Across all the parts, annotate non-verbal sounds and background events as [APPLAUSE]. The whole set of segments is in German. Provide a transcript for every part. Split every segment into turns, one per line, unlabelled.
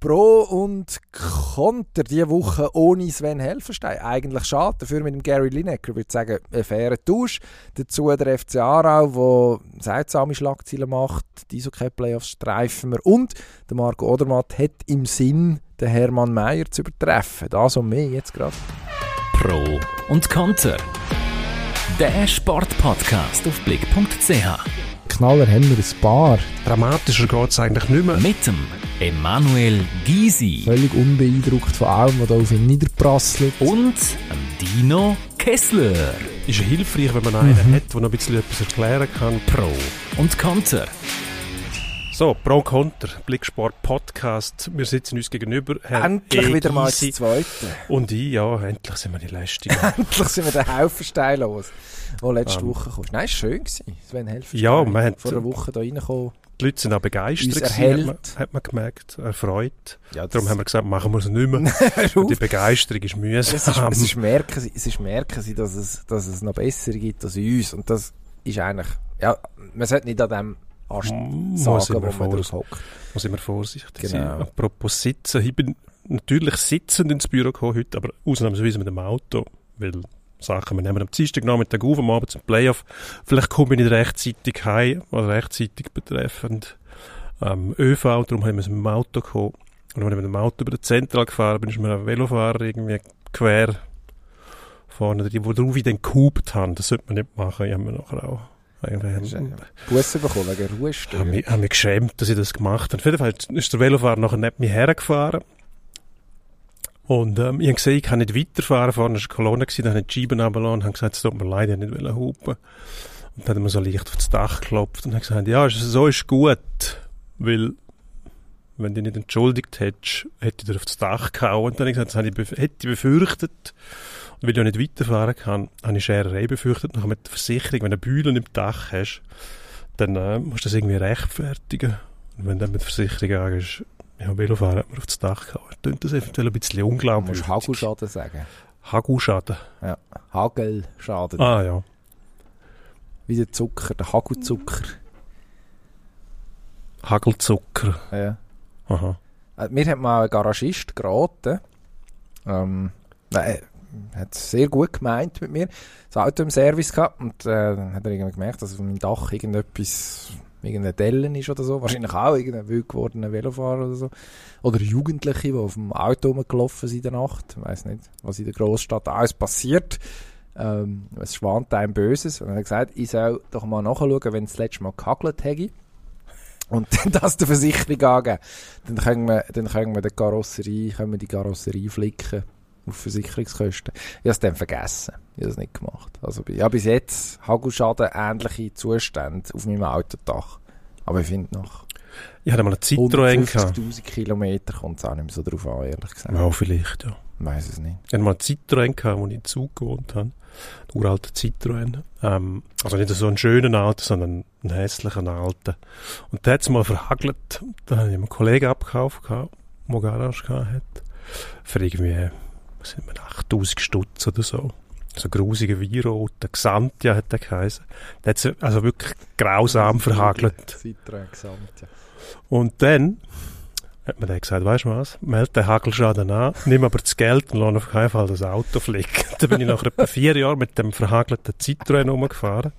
Pro und Konter diese Woche ohne Sven Helfenstein. Eigentlich schade. Dafür mit dem Gary Lineker würde ich sagen, ein fairer Tausch. Dazu der FC Aarau, der seltsame Schlagzeilen macht. Die okay Playoffs streifen wir. Und der Marco Odermatt hat im Sinn, den Hermann Mayer zu übertreffen. Das und mehr jetzt gerade.
Pro und Konter. Der Sportpodcast auf blick.ch.
Knaller haben wir ein paar.
Dramatischer geht es eigentlich nicht mehr.
Mit dem Emanuel Gysi.
Völlig unbeeindruckt von allem, was da auf ihn niederprasselt.
Und Dino Kessler.
Ist ja hilfreich, wenn man einen mhm. hat, der noch ein bisschen etwas erklären kann.
Pro und Konter.
So, Pro und Konter, Blicksport Podcast. Wir sitzen uns gegenüber.
Endlich e wieder mal das Zweite.
Und ich, ja, endlich sind wir die Leistung. [LAUGHS]
endlich sind wir den Haufen los, der letzte um, ähm. Woche kam. Nein, es war schön. Sven Helfer.
Ja, wir haben
vor einer Woche hier reingekommen.
Die Leute sind auch begeistert. Gewesen, hat, man, hat man gemerkt, erfreut. Ja, Darum haben wir gesagt, machen wir es nicht mehr. [LAUGHS] die Begeisterung ist mühsam. Es ist,
es ist merken sie, es ist merken sie dass, es, dass es noch besser gibt als uns. Und das ist eigentlich, ja, man sollte nicht an dem
sagen, wo man drauf hockt. Muss immer vorsichtig genau. sein. Apropos Sitzen, ich bin natürlich sitzend ins Büro gekommen heute, aber ausnahmsweise mit dem Auto, weil Sachen. Wir nehmen am Dienstag Nachmittag auf, am Abend zum Playoff. Vielleicht komme ich nicht rechtzeitig heim, oder rechtzeitig betreffend ähm, ÖV, darum haben wir mit dem Auto gekommen. Und wenn ich mit dem Auto über den Zentral gefahren bin, ist mir ein Velofahrer irgendwie quer vorne, die, wo drauf ich dann gehupt haben. Das sollte man nicht machen. Ich habe mir nachher auch
Busse bekommen wegen Ruhestörung.
Ich habe mich, mich geschämt, dass ich das gemacht habe. Auf jeden Fall ist der Velofahrer nachher neben mir hergefahren und ähm, ich habe gesehen, ich kann nicht weiterfahren. Vorne war eine Kolonne, dann habe ich die Scheiben runtergelassen und habe gesagt, es tut mir leid, ich nicht hupen. Und dann hat er mir so leicht auf das Dach geklopft und hat gesagt, ja, so ist gut, weil wenn du nicht entschuldigt hättest, hätte ich dir auf das Dach gehauen. Und dann habe ich gesagt, das hätte ich befürchtet. Und weil ich nicht weiterfahren kann, habe ich Schererei befürchtet. Nachher mit der Versicherung, wenn du Bühlen im Dach hast, dann äh, musst du das irgendwie rechtfertigen. Und wenn du dann mit der Versicherung angehst, ja, Velofahren hat man auf das Dach gehauen. Klingt das eventuell ein bisschen unglaublich.
Du musst Hagelschaden sagen.
Hagelschaden?
Ja, Hagelschaden.
Ah, ja.
Wie der Zucker, der Hagelzucker.
Hagelzucker?
Ja. Aha. Äh, mir hat mal ein Garagist geraten. Ähm, nein, hat sehr gut gemeint mit mir. Das Auto im Service gehabt und äh, dann hat er irgendwie gemerkt, dass auf meinem Dach irgendetwas irgendeine Dellen ist oder so. Wahrscheinlich auch irgendein wild gewordener Velofahrer oder so. Oder Jugendliche, die auf dem Auto rumgelaufen sind in der Nacht. Ich weiss nicht, was in der Großstadt alles passiert. Ähm, es schwant einem Böses. Und er hat gesagt, ich soll doch mal nachschauen, wenn es das letzte Mal gehagelt hätte. Und [LAUGHS] das der Versicherung angeben. Dann können wir, dann können wir die Karosserie, können wir die Karosserie flicken auf Versicherungskosten. Ich habe es dann vergessen. Ich habe es nicht gemacht. Also ich habe bis jetzt Hagelschaden ähnliche Zustände auf meinem Autodach. Aber ich finde noch...
Ich hatte mal einen Citroën gehabt.
150'000 Kilometer kommt es auch nicht mehr so drauf an, ehrlich gesagt.
Ja, vielleicht, ja.
Ich weiss es nicht.
Ich hatte mal einen Citroën gehabt, wo ich in Zug gewohnt habe. Ein uralter Citroën. Ähm, also nicht so einen schönen alten, sondern einen hässlichen alten. Und der hat es mal verhagelt. Da habe ich einen Kollegen abgekauft, der Garage hatte. Für irgendwie was sind wir, 8000 Stutz oder so. So grusiger Weinrot, der Xantia hat der geheißen. Der hat also wirklich grausam verhagelt. Und dann hat man dann gesagt, weißt du was, meld den Hagelschaden an, nimm aber das Geld und lass auf keinen Fall das Auto fliegen. [LAUGHS] dann bin ich nach etwa vier Jahren mit dem verhagelten Citroën rumgefahren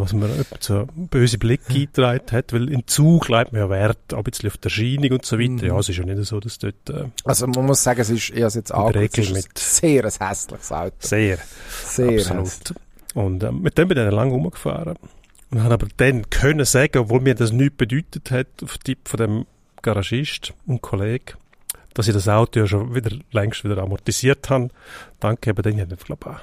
was mir so böse Blick eingetragen hat, weil in Zug legt man ja Wert, ein bisschen auf der Erscheinung und so weiter. Mhm. Ja, es ist ja nicht so, dass dort... Äh,
also man muss sagen, es ist, ich habe jetzt es ist ein sehr ein hässliches Auto.
Sehr.
Sehr
Absolut. Hässlich. Und äh, mit dem bin ich dann lange rumgefahren. Und habe aber dann können sagen, obwohl mir das nichts bedeutet hat, auf Tipp von dem Garagist und Kollegen, dass ich das Auto ja schon wieder längst wieder amortisiert habe. Danke eben, den ich glaube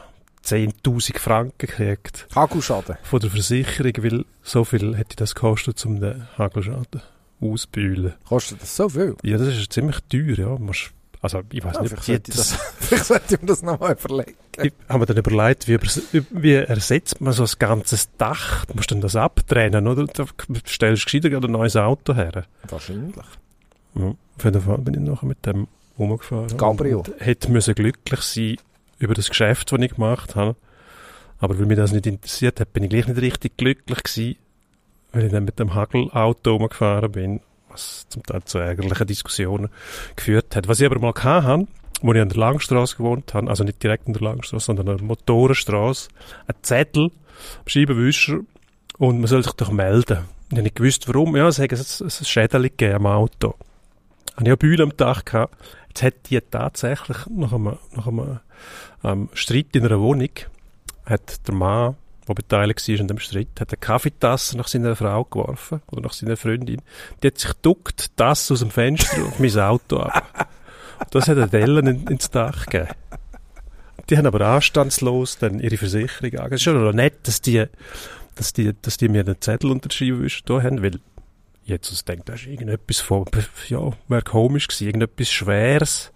10.000 Franken gekriegt.
Hagelschaden?
Von der Versicherung, weil so viel hätte das gekostet, um den Hagelschaden auszubühlen.
Kostet das so viel?
Ja, das ist ziemlich teuer, ja. also, ich weiß ja, nicht,
vielleicht sollte, das, [LAUGHS] vielleicht sollte ich mir das nochmal überlegen.
Ich habe mir dann überlegt, wie, wie ersetzt man so ein ganzes Dach? Du musst dann das abtrennen, oder? Da stellst du gescheiter ein neues Auto her.
Wahrscheinlich.
Ja, auf jeden Fall bin ich nachher mit dem rumgefahren.
Cabrio.
Hätte müssen glücklich sein über das Geschäft, das ich gemacht habe. Aber weil mich das nicht interessiert hat, bin ich gleich nicht richtig glücklich gewesen, weil ich dann mit dem Hagelauto rumgefahren bin. was zum Teil zu ärgerlichen Diskussionen geführt hat. Was ich aber mal habe, wo ich an der Langstrasse gewohnt habe, also nicht direkt an der Langstrasse, sondern an der Motorenstrasse, ein Zettel, Scheibenwischer, und man soll sich doch melden. Ich habe nicht gewusst, warum. Ja, es hat ein, Schädel gegeben am Auto. Habe ich eine Bühne am Dach gehabt. Jetzt hat die tatsächlich nach einem, nach einem ähm, Streit in einer Wohnung, hat der Mann, der beteiligt war an dem Streit, hat eine Kaffeetasse nach seiner Frau geworfen oder nach seiner Freundin. Die hat sich duckt, das aus dem Fenster auf mein Auto ab. Das hat eine Dellen in, ins Dach gegeben. Die haben aber anstandslos dann ihre Versicherung angegeben. Es ist schon noch nett, dass die, dass die, dass die mir den Zettel unterschrieben haben, weil jetzt also denkt, das ist irgendetwas von, ja, wäre komisch gewesen, irgendetwas Schweres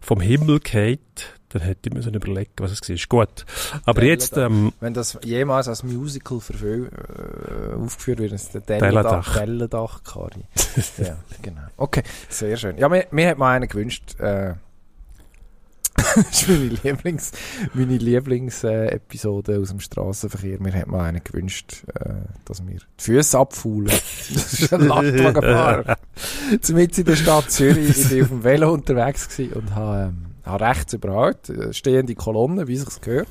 vom Himmel geht, dann hätte ich mir so überlegen, was es war. Gut. Aber
Delle
jetzt, ähm,
Wenn das jemals als Musical verfil- äh, aufgeführt wird, ist der.
Dellendach.
Dellendach Kari. ja, genau. Okay, sehr schön. Ja, mir, mir hat mal einen gewünscht, äh, [LAUGHS] das ist meine Lieblings, meine Lieblingsepisode aus dem Straßenverkehr. Mir hat mal einen gewünscht, äh, dass wir die Füße abfaulen. [LAUGHS] Das ist ein Lastwagenfahrer. Zumindest in der Stadt Zürich. Ich bin auf dem Velo unterwegs und habe, ähm, habe rechts überholt, äh, stehende Kolonne, wie sich's gehört.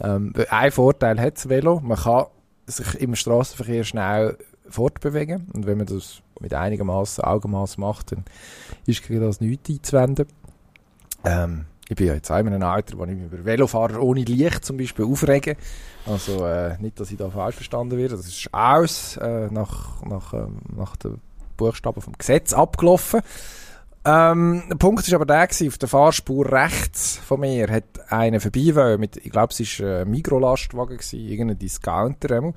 Ähm, ein Vorteil hat das Velo, man kann sich im Straßenverkehr schnell fortbewegen und wenn man das mit einigermaßen Augenmaß macht, dann ist gegen das nichts einzuwenden. Ähm, ich bin ja jetzt auch in einem Alter, wo ich mich über Velofahrer ohne Licht zum Beispiel aufrege. Also äh, nicht, dass ich da falsch verstanden werde. Das ist aus äh, nach, nach, ähm, nach den Buchstaben vom Gesetz abgelaufen. Ähm, der Punkt ist aber der auf der Fahrspur rechts von mir hat einer vorbei mit, ich glaube, es war ein Mikrolastwagen gewesen, irgendein Discounter. Äh,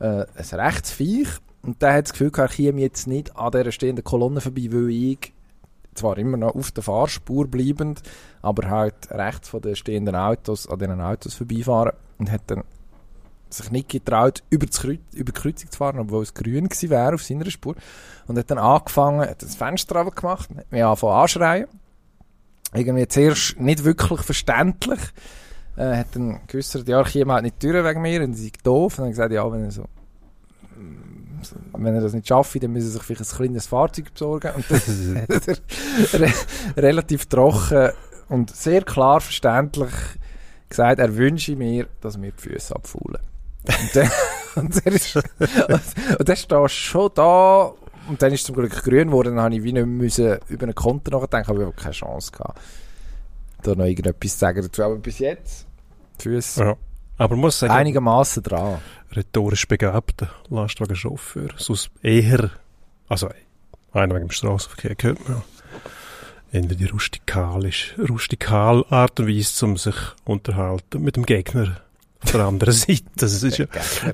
ein Rechtsviech. Und der hat das Gefühl gehabt, ich käme jetzt nicht an dieser stehenden Kolonne vorbei, weil ich zwar immer noch auf der Fahrspur bleibend, aber halt rechts von den stehenden Autos an diesen Autos vorbeifahren und hat dann sich nicht getraut, über, das Kreuz, über die Kreuzung zu fahren, obwohl es grün gewesen wäre auf seiner Spur. Und hat dann angefangen, hat das Fenster gemacht, hat mich angefangen anschreien. Irgendwie zuerst nicht wirklich verständlich. Äh, hat dann geäussert, ja, ich halt nicht durch wegen mir, und sie sind doof. Und dann gesagt, ja, wenn er so wenn er das nicht schafft, dann müssen sie sich vielleicht ein kleines Fahrzeug besorgen. Und dann [LAUGHS] hat er re relativ trocken und sehr klar verständlich gesagt, er wünsche mir, dass wir die Füße abfaulen. Und dann, [LAUGHS] und er ist, und dann stehst du schon da, und dann ist es zum Glück grün geworden, dann habe ich wie nicht müssen über ein Konto nachdenken, aber ich habe keine Chance gehabt, da noch irgendetwas zu sagen dazu. Aber bis jetzt, Füße
ja. Aber muss sagen,
einigermaßen dran.
rhetorisch begabter Lastwagenchauffeur. Sonst eher, also einer wegen dem Straßenverkehr gehört man In die rustikalisch, rustikal Art und Weise, um sich unterhalten mit dem Gegner auf der anderen [LAUGHS] Seite. Es ist ja,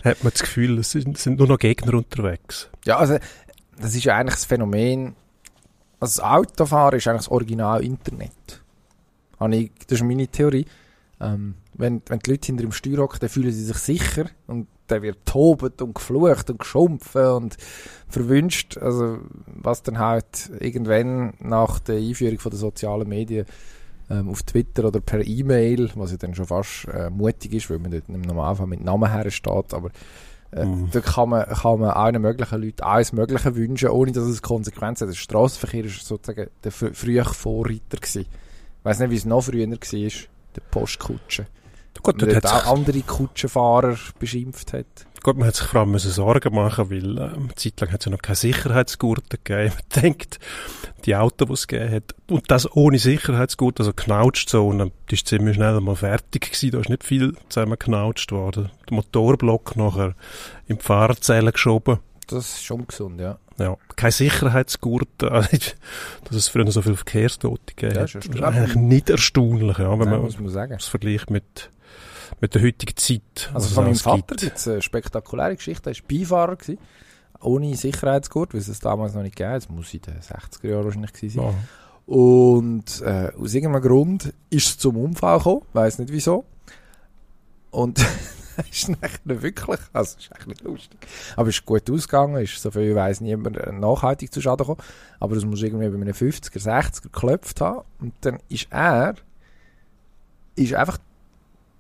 hat man das Gefühl, es sind, sind nur noch Gegner unterwegs.
Ja, also das ist ja eigentlich das Phänomen. Also das Autofahren ist eigentlich das Original Internet. Das ist meine Theorie. Ähm, wenn, wenn die Leute hinter dem Steuer hocken, dann fühlen sie sich sicher und dann wird tobet und geflucht und geschumpfen und verwünscht. Also was dann halt irgendwann nach der Einführung von der sozialen Medien ähm, auf Twitter oder per E-Mail, was ja dann schon fast äh, mutig ist, weil man dort im Normalfall mit Namen her steht, aber äh,
Mhm.
da kann man, kann man allen möglichen Leuten alles Mögliche wünschen, ohne dass es Konsequenzen hat. Der Straßenverkehr ist sozusagen der fr frühe Vorreiter gewesen. Ich weiss nicht, wie es noch früher war, der Postkutsche.
Gut, dort hat
auch andere Kutschenfahrer beschimpft hat.
gut, man hat sich vor allem müssen Sorgen machen, weil ähm, eine Zeit lang hat es ja noch keine Sicherheitsgurte gegeben. Man [LAUGHS] denkt, die Autos, die es gegeben hat, und das ohne Sicherheitsgurt, also Knautschzone, die ist ziemlich schnell mal fertig gewesen, da ist nicht viel zusammengeknautscht worden. Der Motorblock nachher in die Fahrzelle geschoben.
Das ist schon gesund, ja.
Ja, kein Sicherheitsgurt, äh, [LAUGHS] dass es früher so viele Verkehrstote gegeben hat. Das ist eigentlich nicht erstaunlich, ja, wenn
Nein,
man es vergleicht mit, mit der heutigen Zeit.
Also von meinem
es
Vater
gibt.
es eine spektakuläre Geschichte. Er war Beifahrer, gewesen, ohne Sicherheitsgurt, weil es das damals noch nicht hat. Das muss in den 60er Jahren wahrscheinlich sein.
Ja.
Und äh, aus irgendeinem Grund ist es zum Unfall gekommen, weiß nicht wieso. Und [LAUGHS] ist nachher wirklich, also ist eigentlich nicht lustig, aber ist gut ausgegangen, ist so viel ich weiss niemand äh, nachhaltig zu Schaden gekommen, aber das muss irgendwie bei einem 50er, 60er geklopft haben und dann ist er ist einfach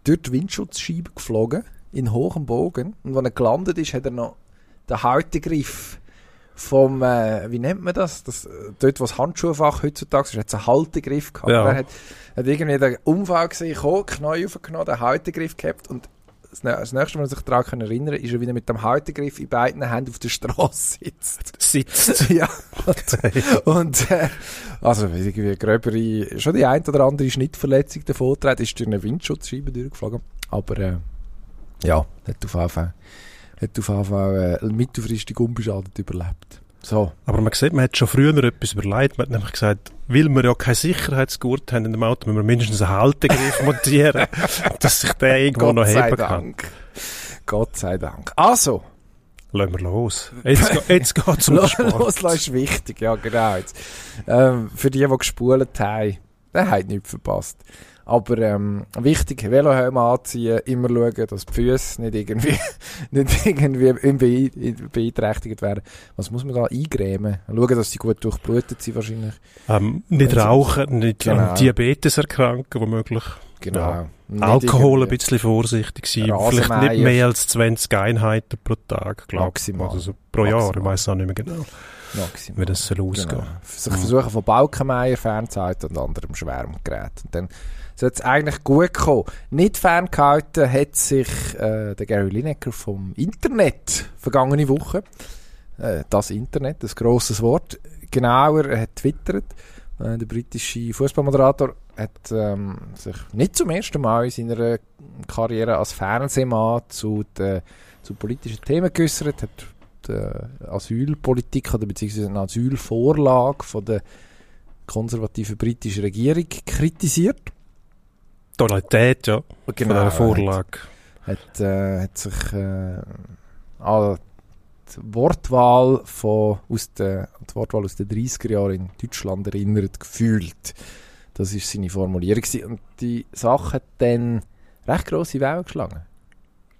durch die Windschutzscheibe geflogen, in hohem Bogen und wenn er gelandet ist, hat er noch den Haltegriff vom, äh, wie nennt man das? das äh, dort, wo das Handschuhfach heutzutage ist, hat es einen Haltegriff gehabt.
Ja.
Er hat, hat irgendwie den Unfall gesehen, Knie aufgenommen, den Haltegriff gehabt und das, nä- das nächste, was ich sich daran erinnern kann, ist er wieder mit dem Haltegriff in beiden Händen auf der Straße sitzt. [LAUGHS]
Sitzt.
ja. Und, [LAUGHS] und äh, also irgendwie gröbere, schon die ein oder andere Schnittverletzung davon trägt, ist durch eine Windschutzscheibe durchgeflogen. Aber äh, ja, hat auf jeden Fall, hat auf jeden Fall äh, mittelfristig unbeschadet überlebt. So.
Aber man sieht, man hat schon früher etwas überlegt. Man hat nämlich gesagt, weil wir ja keine Sicherheitsgurt haben in dem Auto, müssen wir mindestens einen Haltegriff [LAUGHS] montieren, dass sich der irgendwo noch heben kann.
Dank. Gott sei Dank. Also,
Lassen wir los. Jetzt, jetzt geht's [LAUGHS] um
los,
Sport.
loslassen ist wichtig, ja genau. Jetzt. Ähm, für die, die gespult haben, der hat nichts verpasst. Aber ähm, wichtig, Velohelm anziehen, immer schauen, dass die Füße nicht irgendwie, [LAUGHS] nicht irgendwie beeinträchtigt werden. Was muss man da eingrämen? Schauen, dass sie gut durchblutet sind wahrscheinlich.
Ähm, nicht
Sie-
rauchen, nicht
Genau.
an Diabetes erkranken, womöglich.
Genau.
Ja. Alkohol ein bisschen vorsichtig sein. Vielleicht nicht mehr als 20 Einheiten pro Tag, glaube ich.
Maximal.
Also so pro Jahr, ich
Maximal.
weiß auch nicht mehr genau,
Maximal.
wie das soll ausgehen.
Genau. Sich versuchen von Balkenmeier fernzuhalten und anderem Schwärmgerät. Und dann sollte es eigentlich gut kommen. Nicht ferngehalten hat sich äh, der Gary Lineker vom Internet vergangene Woche. Äh, das Internet, ein grosses Wort. Genauer, er hat twittert. Äh, der britische Fußballmoderator hat ähm, sich nicht zum ersten Mal in seiner Karriere als Fernsehmann zu, den, zu politischen Themen geäußert, hat die Asylpolitik oder beziehungsweise eine Asylvorlage von der konservativen britischen Regierung kritisiert.
Tonalität, ja, von
Genau,
dieser Vorlage.
Hat, hat, äh, hat sich äh, an die Wortwahl von, aus der, an die Wortwahl aus den 30er Jahren in Deutschland erinnert gefühlt. Das ist seine Formulierung. Und die Sache hat dann recht grosse Wellen geschlagen.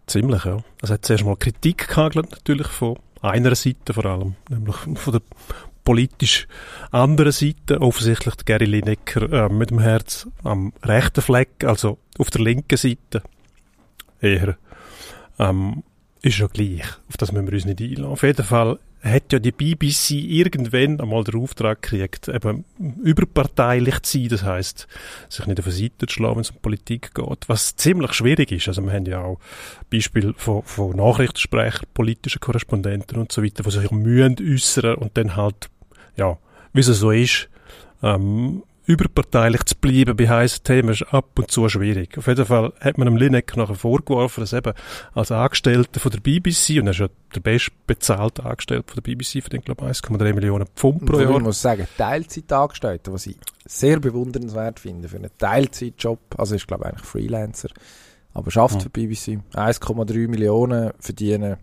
Ziemlich, ja. Es hat zuerst mal Kritik gehagelt, natürlich von einer Seite vor allem, nämlich von der politisch anderen Seite. Offensichtlich der Gary Lineker äh, mit dem Herz am rechten Fleck, also auf der linken Seite eher. Ähm, ist ja gleich, auf das müssen wir uns nicht einlassen. Auf jeden Fall hat ja die BBC irgendwann einmal den Auftrag gekriegt, eben überparteilich zu sein, das heißt sich nicht auf eine Seite zu schlagen, wenn es um Politik geht, was ziemlich schwierig ist. Also wir haben ja auch Beispiele von, von Nachrichtensprechern, politischen Korrespondenten und so weiter, die sich mühen äußern und dann halt, ja, wie es so ist, ähm, überparteilich zu bleiben bei heißen Themen ist ab und zu schwierig. Auf jeden Fall hat man dem Lineker nachher vorgeworfen, dass eben als Angestellter von der BBC, und er ist ja der bestbezahlte Angestellte von der BBC, für den glaube ich 1,3 Millionen Pfund pro Jahr.
Ich muss sagen, Teilzeitangestellte, was ich sehr bewundernswert finde für einen Teilzeitjob, also ist glaube ich eigentlich Freelancer, aber schafft
Mhm.
für die BBC 1,3 Millionen verdienen.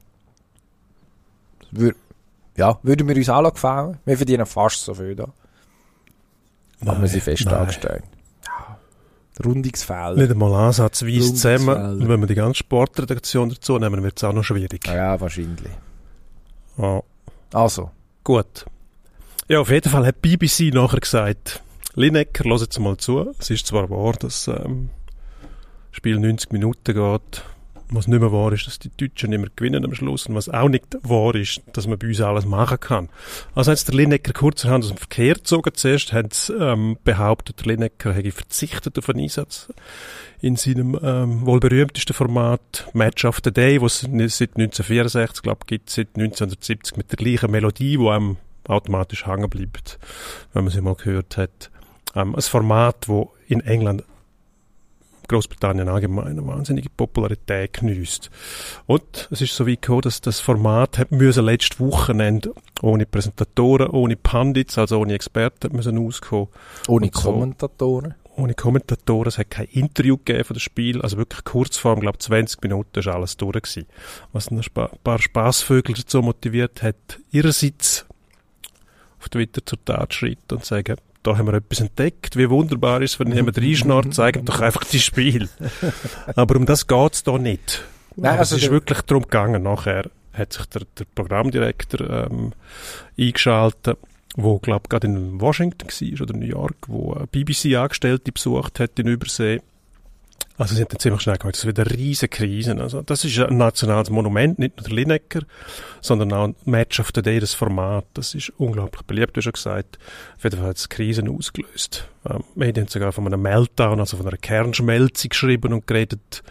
Wür ja, würden wir uns alle gefallen. Wir verdienen fast so viel da. Aber wir sind fest
nein.
angestellt. Rundungsfehler.
Nicht einmal ansatzweise zusammen. Und wenn wir die ganze Sportredaktion dazu nehmen, wird es auch noch schwierig.
Ah ja, wahrscheinlich.
Ja.
Also,
Gut. Ja, auf jeden Fall hat BBC nachher gesagt, Lineker, los jetzt mal zu. Es ist zwar wahr, dass ähm, das Spiel 90 Minuten geht. Was nicht mehr wahr ist, dass die Deutschen nicht mehr gewinnen am Schluss. Und was auch nicht wahr ist, dass man bei uns alles machen kann. Also hat der Lineker kurzerhand aus dem Verkehr gezogen. Zuerst haben sie ähm, behauptet, der Lineker hätte verzichtet auf einen Einsatz in seinem ähm, wohl berühmtesten Format Match of the Day, was es seit 1964, glaube ich, gibt, seit 1970 mit der gleichen Melodie, wo einem automatisch hängen bleibt, wenn man sie mal gehört hat. Ähm, ein Format, wo in England Großbritannien allgemein eine wahnsinnige Popularität genießt. Und es ist so weit gekommen, dass das Format hat müssen letztes Wochenende ohne Präsentatoren, ohne Pandits, also ohne Experten müssen auskommen
ohne
so.
Kommentatoren.
ohne Kommentatoren, es hat kein Interview gegeben von dem Spiel, also wirklich kurz vor, glaube 20 Minuten ist alles durch gewesen. Was ein paar Spaßvögel dazu motiviert hat, ihrerseits auf Twitter zur Tat zu schreiten und sagen, da haben wir etwas entdeckt, wie wunderbar ist, wenn jemand reinschnarrt, [LAUGHS] zeigen doch einfach die Spiel. Aber um das geht's da nicht.
Nein,
Aber
also
es ist
der-
wirklich darum gegangen, nachher hat sich der, der Programmdirektor ähm, eingeschaltet, wo glaube gerade in Washington war oder New York, wo eine BBC-Angestellte besucht hat in Übersee Also sie dann ziemlich schnell gemerkt, das wird eine riesige Krise. Also das ist ein nationales Monument, nicht nur der Lineker, sondern auch ein Match of the Day, das Format. Das ist unglaublich beliebt, hast schon gesagt. Auf jeden Fall hat es Krisen ausgelöst. Ähm, Medien haben sogar von einem Meltdown, also von einer Kernschmelze geschrieben und geredet,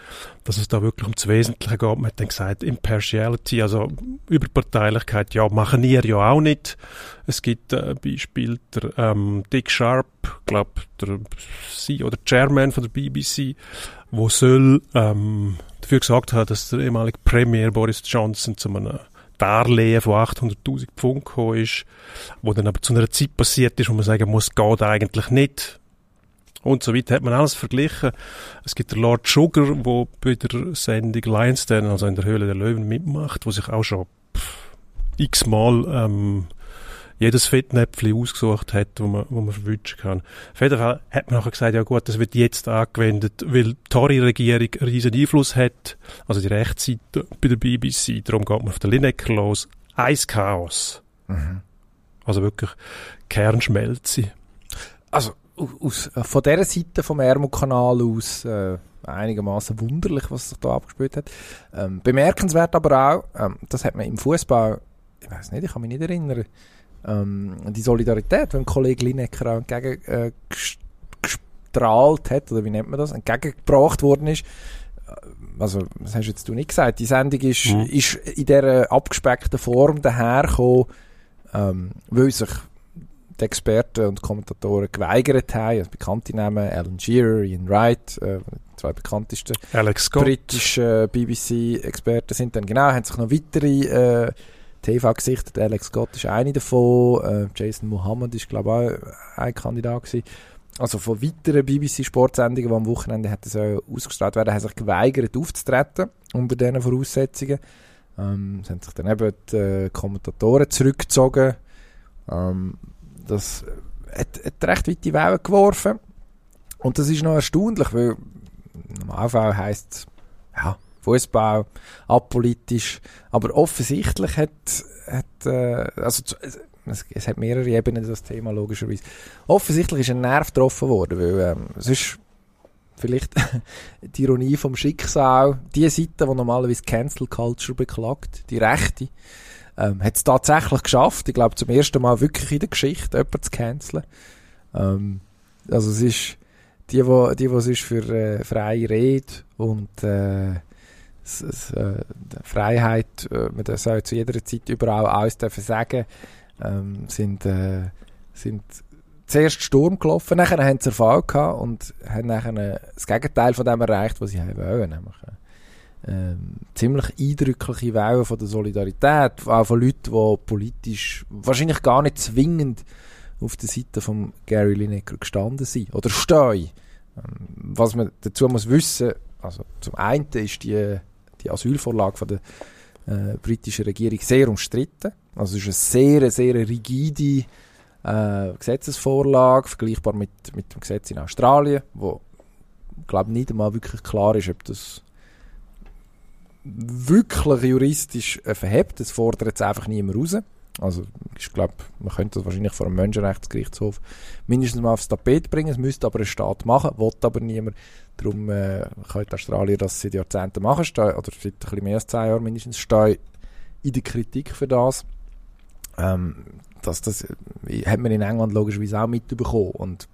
dass es da wirklich um das Wesentliche geht. Man hat dann gesagt, Impartiality, also Überparteilichkeit, ja, machen ihr ja auch nicht. Es gibt äh, Beispiel der ähm, Dick Sharp, glaube der C oder Chairman von der BBC, wo soll ähm, dafür gesagt haben, dass der ehemalige Premier Boris Johnson zu einem Darlehen von 800.000 Pfund gekommen ist, wo dann aber zu einer Zeit passiert ist, wo man sagen muss, geht eigentlich nicht. Und so weiter hat man alles verglichen. Es gibt den Lord Sugar, wo bei der Sendung Lions Den, also in der Höhle der Löwen mitmacht, wo sich auch schon x-mal ähm, jedes Fettnäpfchen ausgesucht hat, wo man, wo man verwünschen kann. Auf jeden Fall hat man nachher gesagt, ja gut, das wird jetzt angewendet, weil die Tory-Regierung einen riesen Einfluss hat, also die Rechtsseite bei der BBC, darum geht man auf den Lineker los. Eis Chaos. Mhm. Also wirklich Kernschmelze.
Also aus, von dieser Seite vom Ermo-Kanal aus äh, einigermaßen wunderlich, was sich da abgespielt hat. Ähm, bemerkenswert aber auch, ähm, das hat man im Fußball, ich weiß nicht, ich kann mich nicht erinnern, ähm, die Solidarität, wenn Kollege Lineker auch entgegengestrahlt äh, hat, oder wie nennt man das, entgegengebracht worden ist, äh, also, das hast jetzt du nicht gesagt, die Sendung ist, mhm. ist in dieser abgespeckten Form dahergekommen, ähm, weil sich die Experten und Kommentatoren geweigert haben, also bekannte Namen, Alan Shearer, Ian Wright, äh, zwei bekanntesten
Alex Scott.
britische BBC-Experten sind dann genau, haben sich noch weitere äh, TV gesichtet. Alex Scott ist eine davon. Äh, Jason Muhammad ist, glaube ich, auch ein Kandidat gewesen. Also von weiteren BBC-Sportsendungen, die am Wochenende hätten so ausgestrahlt werden, haben sich geweigert aufzutreten unter diesen Voraussetzungen. Ähm, es haben sich dann eben die äh, Kommentatoren zurückgezogen. Ähm, das hat, hat recht weite Wellen geworfen. Und das ist noch erstaunlich, weil im AV heisst ja, Fußball, apolitisch. Aber offensichtlich hat, hat äh, also es, es, hat mehrere Ebenen, das Thema, logischerweise. Offensichtlich ist ein Nerv getroffen worden, weil ähm, es ist vielleicht [LAUGHS] die Ironie vom Schicksal, die Seite, die normalerweise Cancel Culture beklagt, die Rechte, ähm, hat es tatsächlich geschafft, ich glaube zum ersten Mal wirklich in der Geschichte, jemanden zu canceln. Ähm, also es ist die, wo, die, was ist für äh, freie Rede und äh, s, s, äh, Freiheit, äh, man soll zu jeder Zeit überall alles dürfen sagen, ähm, sind, äh, sind zuerst Sturm gelaufen, nachher haben sie Erfolg gehabt und haben nachher das Gegenteil von dem erreicht, was sie haben wollen, nämlich ähm, ziemlich eindrückliche Wellen von der Solidarität, auch von Leuten, die politisch wahrscheinlich gar nicht zwingend auf der Seite von Gary Lineker gestanden sind oder stehen. Ähm, was man dazu muss wissen, also zum einen ist die, die Asylvorlage von der äh, britischen Regierung sehr umstritten. Also es ist eine sehr, sehr rigide äh, Gesetzesvorlage, vergleichbar mit, mit dem Gesetz in Australien, wo glaube nicht einmal wirklich klar ist, ob das wirklich juristisch äh, verhebt. Das fordert jetzt einfach niemand raus. Also ich glaube, man könnte das wahrscheinlich vor einem Menschenrechtsgerichtshof mindestens mal aufs Tapet bringen. Es müsste aber ein Staat machen, will aber niemand. Darum äh, können die Australier das seit Jahrzehnten machen, stehen, oder seit ein bisschen mehr als zehn Jahren mindestens, stehen in der Kritik für das. Ähm, das, das äh, hat man in England logischerweise auch mitbekommen und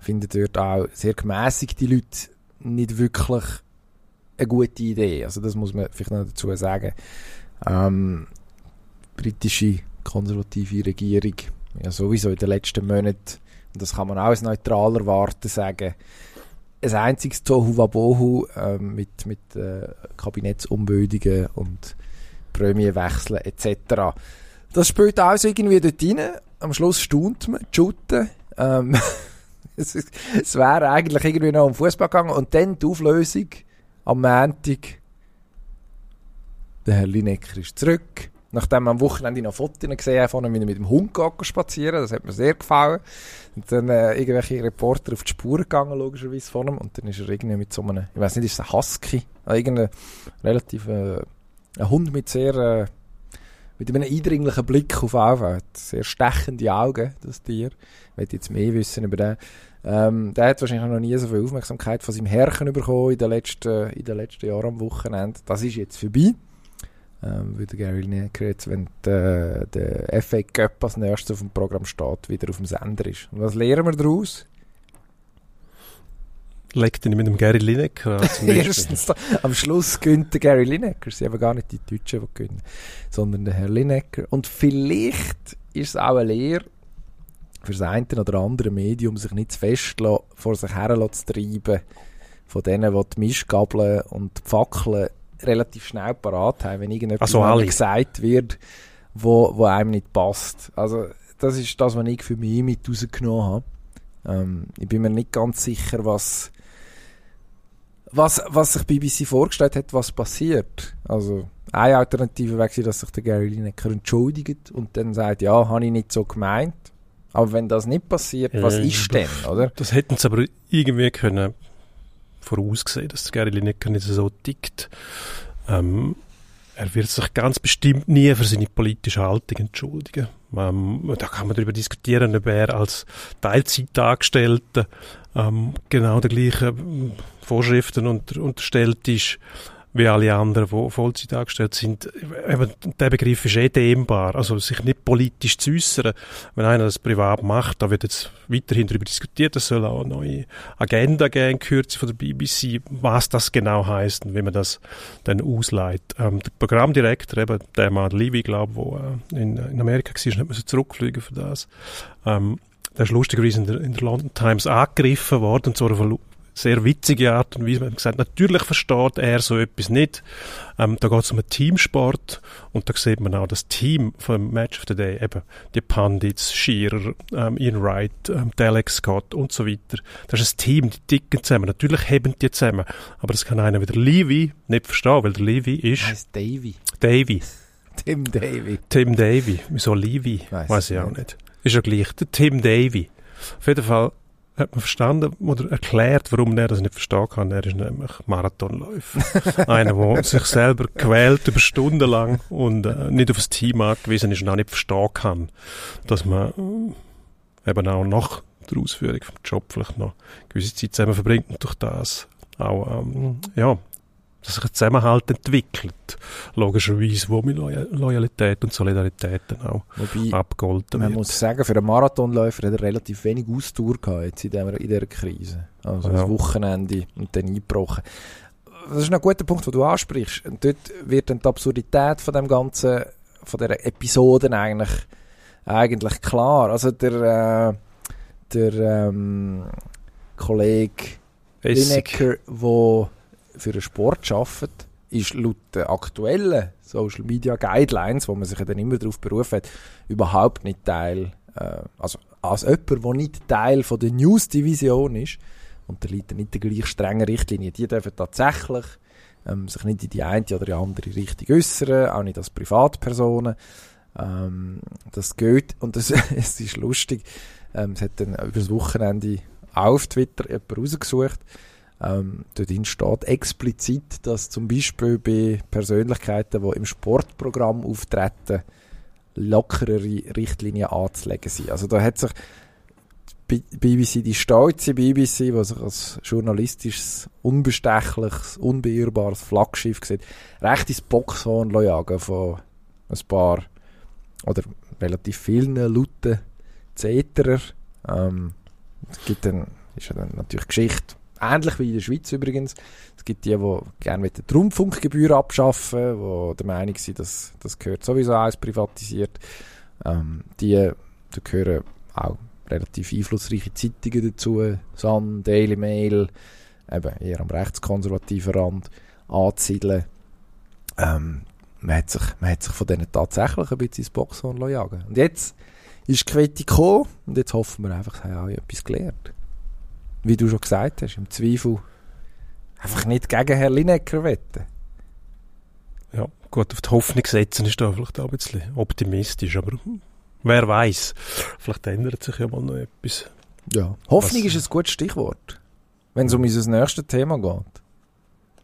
findet dort auch sehr gemäßigte Leute nicht wirklich eine gute Idee. Also das muss man vielleicht noch dazu sagen. Ähm, britische konservative Regierung, ja sowieso in den letzten Monaten, und das kann man auch als neutraler Warten sagen, ein einziges Tohuwabohu äh, mit, mit äh, Kabinettsumbildungen und Prämienwechseln etc. Das spielt alles irgendwie dort rein. Am Schluss staunt man, Schutten. Ähm, [LAUGHS] es, es wäre eigentlich irgendwie noch um Fußball gegangen und dann die Auflösung am Montag. Der Herr Lineker ist zurück nachdem man am Wochenende noch Fotos gesehen von ihm mit dem Hund spazieren, das hat mir sehr gefallen. Und dann äh, irgendwelche Reporter auf die Spur gegangen, logischerweise von ihm. Und dann ist er irgendwie mit so einem, ich weiß nicht, ist es ein Husky? Äh, irgendein relativ, äh, ein Hund mit sehr, äh, mit einem eindringlichen Blick auf Alpha. Sehr stechende Augen, das Tier. Ich will jetzt mehr wissen über den. Ähm, der hat wahrscheinlich noch nie so viel Aufmerksamkeit von seinem Herrchen bekommen in den letzten, in den letzten Jahren am Wochenende. Das ist jetzt vorbei. Ähm, weil der Gary Lineker jetzt, wenn der, der FA Cup als nächstes auf dem Programm steht, wieder auf dem Sender ist. Und was lernen wir daraus?
Legt ihn mit dem Gary Lineker an. [LAUGHS]
Erstens, am Schluss gönnt der Gary Lineker. Sie haben gar nicht die Deutschen, die gewinnen, sondern der Herr Lineker. Und vielleicht ist es auch eine Lehre für das eine oder andere Medium, sich nicht zu fest vor sich her zu treiben, von denen, die die Mischgabeln und die Fackeln relativ schnell parat haben, wenn irgendetwas
Also
gesagt wird, wo, wo einem nicht passt. Also das ist das, was ich für mich mit rausgenommen habe. Ähm, ich bin mir nicht ganz sicher, was was, was sich BBC vorgestellt hat, was passiert. Also, eine Alternative wäre dass sich der Gary Lineker entschuldigt und dann sagt, ja, habe ich nicht so gemeint. Aber wenn das nicht passiert, was
Ja,
ist denn, oder?
Das hätten sie aber irgendwie können vorausgesehen, dass Gary Lineker nicht so tickt. Ähm, er wird sich ganz bestimmt nie für seine politische Haltung entschuldigen. Ähm, da kann man darüber diskutieren, ob er als Teilzeitangestellter ähm, genau der gleichen ähm, Vorschriften unter, unterstellt ist wie alle anderen, die Vollzeit angestellt sind. Eben, der Begriff ist eh dehnbar. Also sich nicht politisch zu äußern, wenn einer das privat macht, da wird jetzt weiterhin darüber diskutiert, es soll auch eine neue Agenda geben, Kürze von der BBC, was das genau heißt und wie man das dann ausleitet. Ähm, der Programmdirektor, eben der Mann Levy, glaube ich, der äh, in, in Amerika war, nicht müssen zurückfliegen für das. Ähm, der ist lustigerweise in der, in der London Times angegriffen worden, und zwar sehr witzige Art und Weise. Man hat gesagt, natürlich versteht er so etwas nicht. Ähm, da geht es um einen Teamsport und da sieht man auch das Team vom Match of the Day, eben die Pandits, Shearer, ähm, Ian Wright, ähm, der Alex Scott und so weiter. Das ist ein Team, die ticken zusammen. Natürlich haben die zusammen, aber das kann einer wie der Levy nicht verstehen, weil der Levy ist
heißt Davy.
Davy, [LAUGHS]
Tim Davy.
Tim Davy. Wieso?
Weiss
Weiß ich auch
nicht.
nicht. Ist ja gleich, der Tim Davy. Auf jeden Fall hat man verstanden oder erklärt, warum er das nicht verstehen kann. Er ist nämlich Marathonläufer. [LAUGHS] Einer, der sich selber quält über Stunden lang und äh, nicht auf das Team angewiesen ist und auch nicht verstehen kann, dass man äh, eben auch nach der Ausführung vom Job vielleicht noch gewisse Zeit zusammen verbringt und durch das auch, ähm, ja, dass sich ein Zusammenhalt entwickelt. Logischerweise, wo mit Loyal Loyalität und Solidarität dann auch
Wobei,
abgegolten
man
wird.
muss sagen, für einen Marathonläufer hat er relativ wenig Ausdauer gehabt jetzt in dieser, in dieser Krise. Also
Ja.
das Wochenende und dann eingebrochen. Das ist ein guter Punkt, den du ansprichst. Und dort wird dann die Absurdität von dem ganzen, von dieser Episoden eigentlich, eigentlich klar. Also der, äh, der ähm, Kollege. Lineker, der für einen Sport arbeitet, ist laut den aktuellen Social Media Guidelines, wo man sich dann immer darauf berufen hat, überhaupt nicht Teil, äh, also als jemand, der nicht Teil von der News-Division ist, und der liegt nicht der gleich strengen Richtlinie, die dürfen tatsächlich ähm, sich nicht in die eine oder die andere Richtung äußern, auch nicht als Privatpersonen. Ähm, das geht, und das, [LAUGHS] es ist lustig, ähm, es hat dann über das Wochenende auf Twitter jemand rausgesucht, ähm, dort steht explizit, dass zum Beispiel bei Persönlichkeiten, die im Sportprogramm auftreten, lockerere Richtlinien anzulegen sind. Also da hat sich die BBC, die stolze BBC, die sich als journalistisches, unbestechliches, unbeirrbares Flaggschiff sieht, recht ins Boxhorn jagen von ein paar oder relativ vielen lauten Zeterer. Ähm, es gibt dann, ist ja dann natürlich Geschichte, ähnlich wie in der Schweiz übrigens. Es gibt die, die gerne die Rundfunkgebühr abschaffen, die der Meinung sind, dass das gehört sowieso alles privatisiert. Ähm, die, da gehören auch relativ einflussreiche Zeitungen dazu, Sun, Daily Mail, eben eher am rechtskonservativen Rand anzusiedeln. Ähm, man, hat sich, man hat sich von denen tatsächlich ein bisschen ins Boxhorn jagen Und jetzt ist die Quette gekommen und jetzt hoffen wir einfach, sie haben etwas gelernt. Wie du schon gesagt hast, im Zweifel einfach nicht gegen Herrn Lineker wetten.
Ja, gut, auf die Hoffnung setzen ist da vielleicht auch ein bisschen optimistisch, aber wer weiß, vielleicht ändert sich ja mal noch etwas.
Ja. Hoffnung
Was-
ist ein gutes Stichwort, wenn es um unser nächstes Thema geht.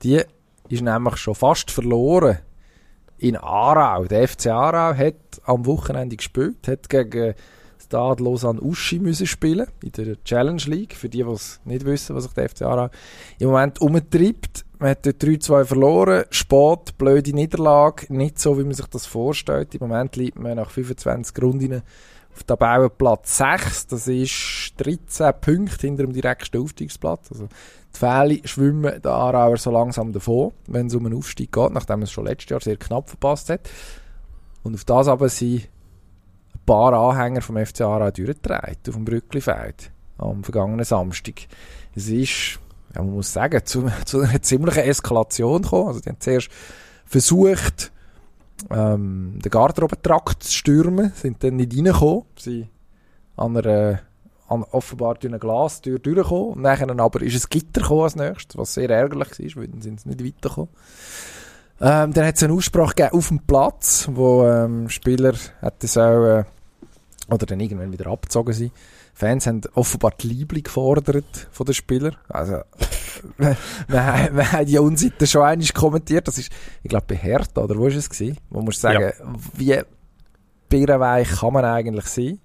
Die ist nämlich schon fast verloren in Aarau. Der FC Aarau hat am Wochenende gespielt, hat gegen Stade Lausanne Uschi müssen spielen in der Challenge League. Für die, die es nicht wissen, was sich der FC Aarau im Moment umtreibt. Man hat dort 3-2 verloren, spät, blöde Niederlage, nicht so, wie man sich das vorstellt. Im Moment liegt man nach 25 Runden auf Tabellenplatz 6. Das ist 13 Punkte hinter dem direkten Aufstiegsplatz. Also die Fälle schwimmen der Aarauer so langsam davon, wenn es um einen Aufstieg geht, nachdem es schon letztes Jahr sehr knapp verpasst hat. Und auf das aber sind paar Anhänger vom FC Aarau durchgetragen, auf dem Brücklifeld am vergangenen Samstag. Es ist ja, man muss sagen, zu, [LAUGHS] zu einer ziemlichen Eskalation gekommen. Also, die haben zuerst versucht, ähm, den Garderobentrakt zu stürmen, sind dann nicht reingekommen, sie an einer an offenbar durch eine Glastür durchgekommen. Dann aber ist ein Gitter gekommen als nächstes, was sehr ärgerlich war, weil dann sind sie nicht weitergekommen. Ähm, dann hat es einen Aussprache gegeben auf dem Platz, wo ähm, Spieler hätten sollen, oder dann irgendwann wieder abgezogen sein Fans haben offenbar die Liebling gefordert von den Spielern. Also, [LAUGHS] wir, wir, wir haben die Unseite schon einmal kommentiert. Das ist, ich glaube, bei Hertha, oder wo war es gewesen? Wo man sagen, ja. wie birrenweich kann man eigentlich sein?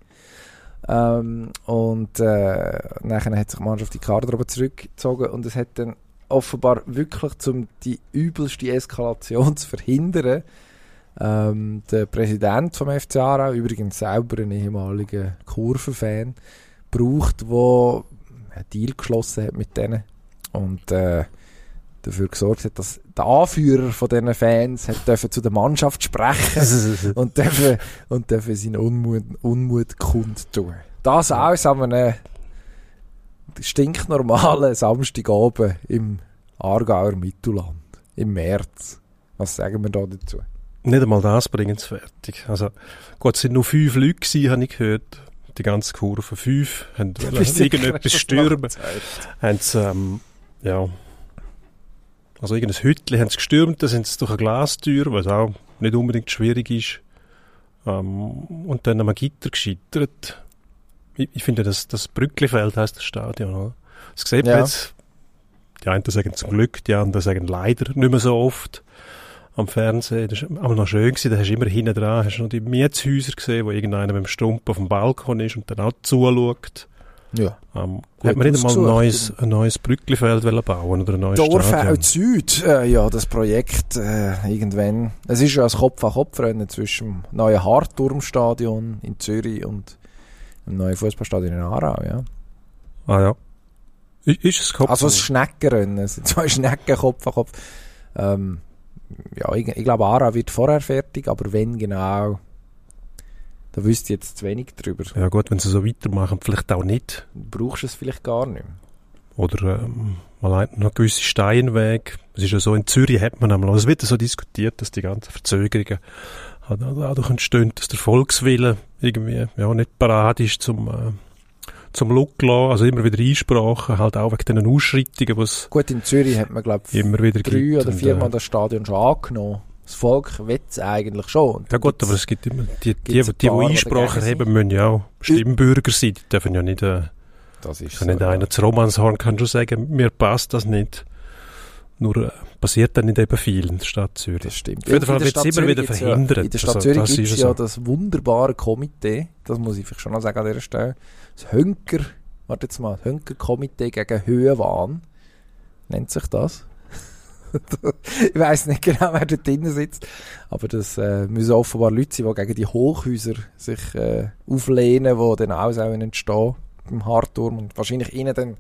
Ähm, und, äh, nachher hat sich die Mannschaft die Karte zurückgezogen und es hat dann offenbar wirklich, um die übelste Eskalation [LAUGHS] zu verhindern, ähm, der Präsident vom FC Aarau, übrigens selber ein ehemaliger Kurvenfan, braucht, der einen Deal geschlossen hat mit denen und äh, dafür gesorgt hat, dass der Anführer von diesen Fans hat dürfen zu der Mannschaft sprechen [LAUGHS] und dürfen, und dürfen seinen Unmut, Unmut kundtun. Das alles an einem stinknormalen Samstagabend im Aargauer Mittelland, im März. Was sagen wir da dazu?
Nicht einmal das bringen sie fertig. Also, gut, es sind nur fünf Leute gewesen, habe ich gehört. Die ganze Kurve. Fünf haben [LAUGHS] [LAUGHS] irgendetwas stürmen. Haben sie, ähm, ja, also irgendein Hütchen haben sie gestürmt, da sind sie durch eine Glastür, was auch nicht unbedingt schwierig ist. Ähm, und dann am Gitter gescheitert. Ich, ich finde, das, das Brücklifeld heisst das Stadion, oder? Das sieht ja. jetzt, die einen sagen zum Glück, die anderen sagen leider nicht mehr so oft am Fernsehen. Das war aber noch schön gewesen. Da hast du immer hinten dran, hast du noch die Mietshäuser gesehen, wo irgendeiner mit dem Stump auf dem Balkon ist und dann auch zuschaut.
Ja.
Ähm, hat man nicht einmal ein neues, ein neues Brücklifeld bauen oder ein neues
Dorfeld Süd, äh, ja, das Projekt äh, irgendwann. Es ist ja ein Kopf-an-Kopf-Rennen zwischen dem neuen Hartturmstadion in Zürich und dem neuen Fußballstadion in Aarau, ja.
Ah ja. Ist es
Kopf? Also ein Schneckenrennen, sind zwei [LAUGHS] Schnecken Kopf an Kopf. Ähm, ja, ich, ich glaube, Ara wird vorher fertig, aber wenn genau, da wüsste ich jetzt zu wenig drüber.
Ja gut, wenn sie so weitermachen, vielleicht auch nicht.
Brauchst du es vielleicht gar nicht mehr.
Oder ähm, man hat noch gewisse Steinwege. Es ist ja so, in Zürich hat man einmal, es wird so diskutiert, dass die ganzen Verzögerungen dadurch entstehen, dass der Volkswille irgendwie ja, nicht parat ist zum... Äh, zum Look lassen, also immer wieder Einsprachen, halt auch wegen diesen Ausschreitungen, was
Gut, in Zürich hat man, glaube ich, immer wieder drei oder viermal äh, das Stadion schon angenommen. Das Volk will es eigentlich schon.
ja gut, aber es gibt immer, die, die, die, die, Einsprachen haben, müssen ja auch Stimmbürger sein, die dürfen ja nicht, äh, das ist so, nicht ja. einer zu Romanshorn kann schon sagen, mir passt das nicht. Nur äh, passiert dann nicht eben viel in der Stadt Zürich.
Das stimmt.
Auf jeden Fall wird es immer wieder verhindert. Ja,
in der Stadt also, Zürich gibt es ja so. das wunderbare Komitee, das muss ich vielleicht schon noch sagen an dieser Stelle, das Hönker, warte jetzt mal, Hönker-Komitee gegen Höhenwahn, nennt sich das. [LAUGHS] ich weiß nicht genau, wer da drinnen sitzt, aber das äh, müssen offenbar Leute sein, die gegen die Hochhäuser sich äh, auflehnen, die dann auch entstehen beim Hartturm und wahrscheinlich ihnen dann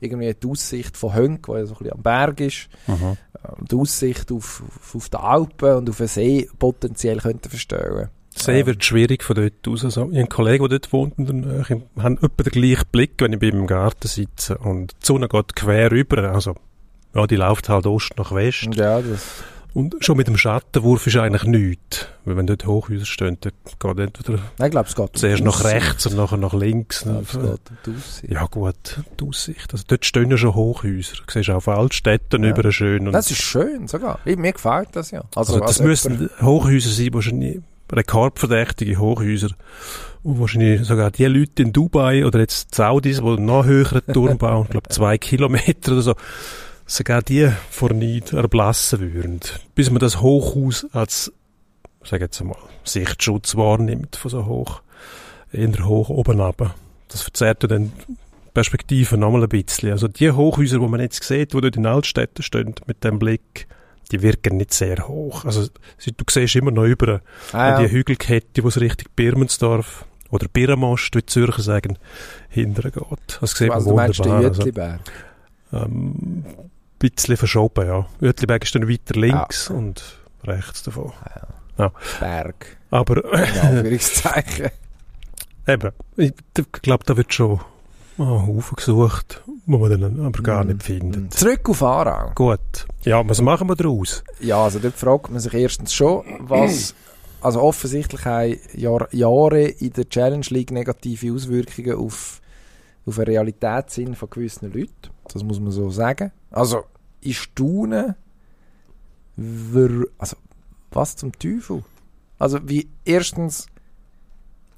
irgendwie die Aussicht von Hönk, wo ja so ein bisschen am Berg ist, mhm. Die Aussicht auf, auf, die Alpen und auf den See potenziell könnte verstehen.
See wird schwierig von dort aus. Also, ich habe einen Kollegen, der dort wohnt, und äh, ich habe etwa den gleichen Blick, wenn ich bei ihm im Garten sitze. Und die Sonne geht quer rüber. Also, ja, die läuft halt Ost nach West.
Ja, das
und schon mit dem Schattenwurf ist eigentlich nichts. Weil wenn dort Hochhäuser stehen, dann geht entweder
ich glaube, es geht
zuerst nach rechts und nachher nach links.
Ja, es geht um die Aussicht.
Ja gut, die Aussicht. Also dort stehen ja schon Hochhäuser. Du siehst auf Altstädten ja. über schön.
das ist schön sogar. Mir gefällt das ja.
Also, also das müssen Hochhäuser sein, wahrscheinlich rekordverdächtige Hochhäuser. Und wahrscheinlich sogar die Leute in Dubai oder jetzt Saudis, die noch höheren Turm bauen, ich glaube zwei Kilometer oder so, sogar die vor Neid erblassen würden. Bis man das Hochhaus als sage jetzt einmal, Sichtschutz wahrnimmt von so hoch, eher hoch oben runter. Das verzerrt dann die Perspektive nochmal ein bisschen. Also die Hochhäuser, die man jetzt sieht, die dort in Altstädten stehen, mit dem Blick, die wirken nicht sehr hoch. Also du siehst immer noch über
Ah,
die
ja.
Hügelkette, wo es Richtung Birmensdorf oder Birrenmost, wie die Zürcher sagen, hinterher geht. Das sieht man
Also du meinst den
wunderbar. Also,
Jütliberg?
ähm, ein bisschen verschoben, ja. Uetliberg ist dann weiter links
Ah.
und rechts davon.
Berg.
Aber
In Anführungszeichen. [LAUGHS]
eben, ich glaube, da wird schon oh, ein Haufen gesucht, wo man dann aber gar
Mm,
nicht findet.
mm. Zurück auf Aarau.
Gut. Ja, was machen wir daraus?
Ja, also dort fragt man sich erstens schon, was... [CLEARS THROAT] Also offensichtlich haben Jahr, Jahre in der Challenge League negative Auswirkungen auf, auf den Realitätssinn von gewissen Leuten. Das muss man so sagen. Also, ich staune, also, was zum Teufel? Also, wie erstens,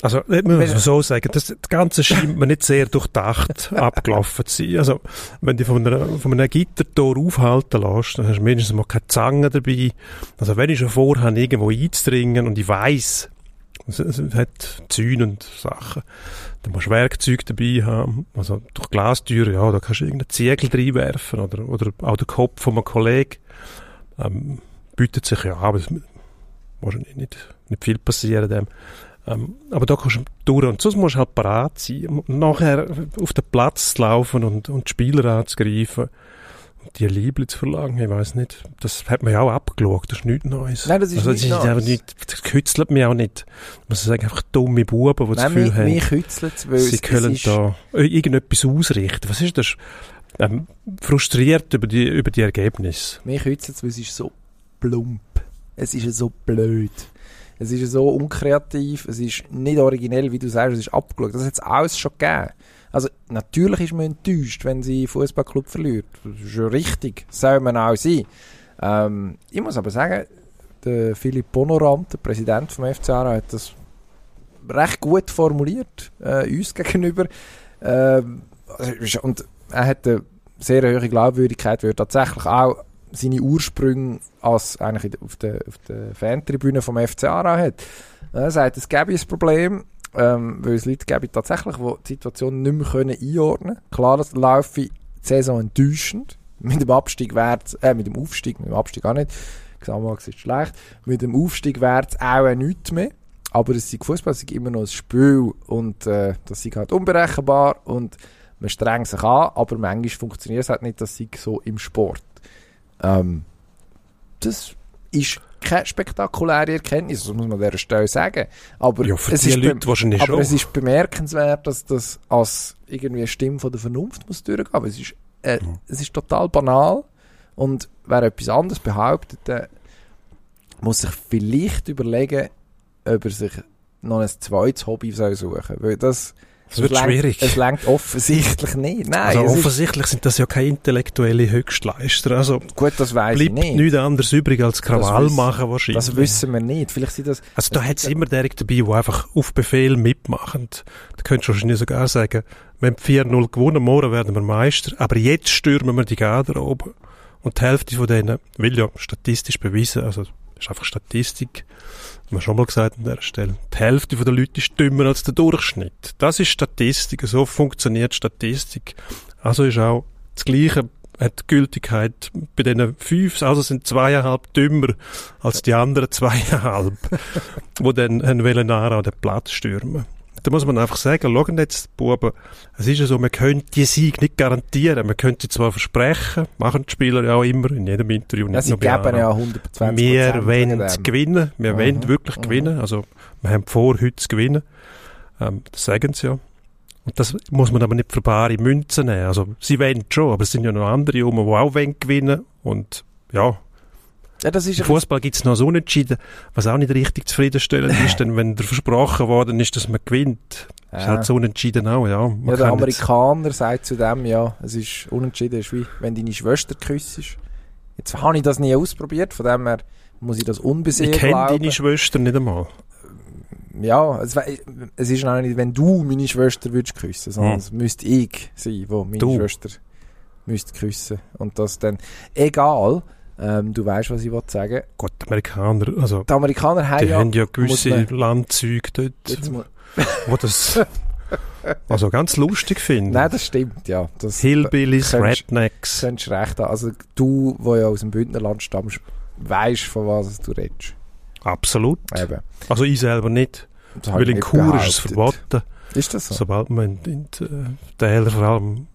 Also, das muss man so sagen, das, das Ganze scheint mir nicht sehr durchdacht [LAUGHS] abgelaufen zu sein. Also, wenn du von, einer, von einem Gittertor aufhalten lässt, dann hast du mindestens mal keine Zange dabei. Also, wenn ich schon vorhabe, irgendwo einzudringen und ich weiss, es, es hat Zäune und Sachen, dann musst du Werkzeug dabei haben. Also, durch Glastüren, ja, da kannst du irgendeinen Ziegel reinwerfen oder, oder auch den Kopf von einem Kollegen. Ähm, bietet sich ja aber es wahrscheinlich nicht, nicht viel passieren dem. Ähm, aber da kannst du durch und sonst musst du halt parat sein. Und nachher auf den Platz zu laufen und, und die Spieler anzugreifen die Liebe zu verlangen, ich weiß nicht. Das hat man ja auch abgeschaut, das ist nichts Neues.
Nein, das ist
also,
nichts
das
Neues.
nicht, das kützelt mich auch nicht. Ich muss sagen, einfach dumme Buben, die das
nein,
Gefühl
mich,
haben,
mich kützelt weil
sie können da irgendetwas ausrichten. Was ist das? Ähm, frustriert über die, über die Ergebnisse.
Mich kützelt es, weil es ist so plump. Es ist so blöd. Es ist so unkreativ, es ist nicht originell, wie du sagst, es ist abgeschaut. Das hat es alles schon gegeben. Also, natürlich ist man enttäuscht, wenn sie Fußballclub verliert. Das ist ja richtig. Soll man auch sein. Ähm, ich muss aber sagen, der Philipp Bonorant, der Präsident vom FC Aarau, hat das recht gut formuliert, äh, uns gegenüber. Ähm, also, und er hat eine sehr hohe Glaubwürdigkeit, weil er tatsächlich auch seine Ursprünge als eigentlich auf der, auf der Fantribüne vom FC Aarau hat. Er sagt, es gäbe ein Problem, ähm, weil es Leute gäbe tatsächlich, die die Situation nicht mehr können einordnen können. Klar, das laufe die Saison enttäuschend. Mit dem Abstieg wäre äh, mit dem Aufstieg, mit dem Abstieg auch nicht. Gesamtmax ist schlecht. Mit dem Aufstieg wäre es auch nichts mehr. Aber es ist Fußball, es ist immer noch ein Spiel und äh, das ist halt unberechenbar und man strengt sich an, aber manchmal funktioniert es halt nicht, das sei so im Sport. Ähm, das ist keine spektakuläre Erkenntnis, das muss man an dieser Stelle sagen. Aber
Ja,
es ist
wahrscheinlich
aber
schon.
es ist bemerkenswert, dass das als irgendwie eine Stimme von der Vernunft muss durchgehen. Aber es ist, äh,
Mhm.
es ist total banal. Und wer etwas anderes behauptet, der muss sich vielleicht überlegen, ob er sich noch ein zweites Hobby soll suchen Weil das,
Es wird
es lenkt-
schwierig.
Es lenkt offensichtlich nicht. Nein,
also offensichtlich sind das ja keine intellektuelle Höchstleister. Also
gut, das weiß ich
bleibt
nicht.
nichts anderes übrig als Krawall
wissen-
machen wahrscheinlich.
Das wissen wir nicht. Vielleicht sind das
also da hat es immer derige dabei, die einfach auf Befehl mitmachen. Da könntest du wahrscheinlich sogar sagen, wenn wir 4-0 gewonnen, morgen werden wir Meister, aber jetzt stürmen wir die Garderobe. Und die Hälfte von denen, will ja statistisch bewiesen, also das ist einfach Statistik, haben wir schon mal gesagt an dieser Stelle, die Hälfte der Leute ist dümmer als der Durchschnitt. Das ist Statistik, so funktioniert Statistik. Also ist auch das Gleiche hat Gültigkeit bei diesen fünf, also sind zweieinhalb dümmer als die anderen zweieinhalb, [LAUGHS] die dann haben wollen Aarau den Platz stürmen. Da muss man einfach sagen, schauen jetzt, Buben, es ist ja so, man könnte die Sieg nicht garantieren. Man könnte zwar versprechen, machen die Spieler ja auch immer, in jedem Interview, nicht
ja, sie geben ja 120
Wir wollen gewinnen. Wir
Mhm.
wollen wirklich
Mhm.
gewinnen. Also, wir haben vor, heute zu gewinnen. Ähm, das sagen sie ja. Und das muss man aber nicht für bare Münzen nehmen. Also, sie wollen schon, aber es sind ja noch andere rum, die auch wollen gewinnen. Und, ja,
Ja, ist
im Fußball gibt es noch so Unentschieden, was auch nicht richtig zufriedenstellend [LAUGHS] ist, denn wenn der versprochen worden ist, dass man gewinnt, ist
Ja.
halt so unentschieden auch, ja. Man
Ja, der
kann jetzt-
Amerikaner sagt zu dem, ja, es ist unentschieden, ist wie wenn deine Schwester küssest. Jetzt habe ich das nie ausprobiert, von dem her muss ich das
ich
unbesehen
kenne
glauben.
deine Schwester nicht einmal.
Ja, es, es ist auch nicht, wenn du meine Schwester würdest küssen, sondern
Hm.
es müsste ich sein, wo meine
Du.
Schwester müsste küssen. Und das dann, egal, Ähm, du weißt, was ich wollte sagen.
Gut, die Amerikaner, also
Die Amerikaner haben
die
ja...
haben ja gewisse
muss
Landzüge dort, wo das [LAUGHS] also ganz lustig finden.
Nein, das stimmt, ja. Das,
Hillbillies,
könntest-
Rednecks.
könntest recht haben. Also du, der ja aus dem Bündnerland stammst, weißt, von was du redest.
Absolut.
Eben.
Also ich selber nicht.
Das
Weil in Chur ist es verboten.
Ist das so?
Sobald man in, äh, Täler, vor allem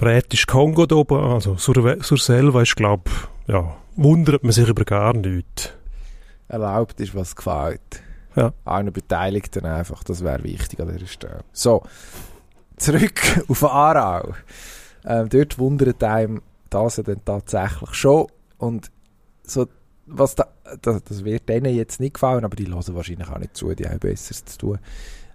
Britisch Kongo da oben, also Sur, Sur Selva ist, glaube ja, wundert man sich über gar nichts.
Erlaubt ist, was gefällt.
Ja.
Allen Beteiligten einfach. Das wäre wichtig an dieser Stelle. So. Zurück [LAUGHS] auf Aarau. Ähm, dort wundert einem das ja dann tatsächlich schon. Und so, was da, das, das wird denen jetzt nicht gefallen, aber die hören wahrscheinlich auch nicht zu, die haben Besseres zu tun.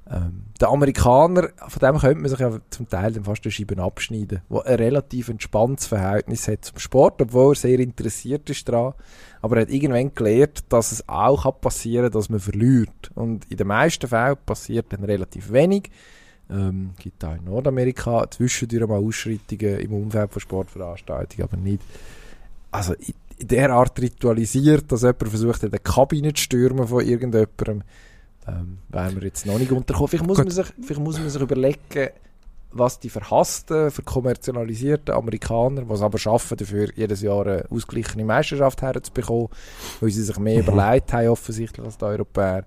Ähm, der Amerikaner, von dem könnte man sich ja zum Teil dann fast eine Scheibe abschneiden, der ein relativ entspanntes Verhältnis hat zum Sport, obwohl er sehr interessiert ist daran. Aber er hat irgendwann gelernt, dass es auch passieren kann, dass man verliert. Und in den meisten Fällen passiert dann relativ wenig. Ähm, gibt auch in Nordamerika zwischendurch mal Ausschreitungen im Umfeld von Sportveranstaltungen, aber nicht. Also in, der Art ritualisiert, dass jemand versucht, in die Kabine zu stürmen von irgendjemandem, ähm, wären wir jetzt noch nicht unterkommen. Vielleicht muss,
Gut.
man sich, vielleicht muss man sich überlegen, was die verhassten, verkommerzialisierten Amerikaner, was aber schaffen, dafür jedes Jahr eine ausgeglichene Meisterschaft herzubekommen, weil sie sich mehr
Mhm. [LAUGHS]
überlegt haben, offensichtlich, als die Europäer.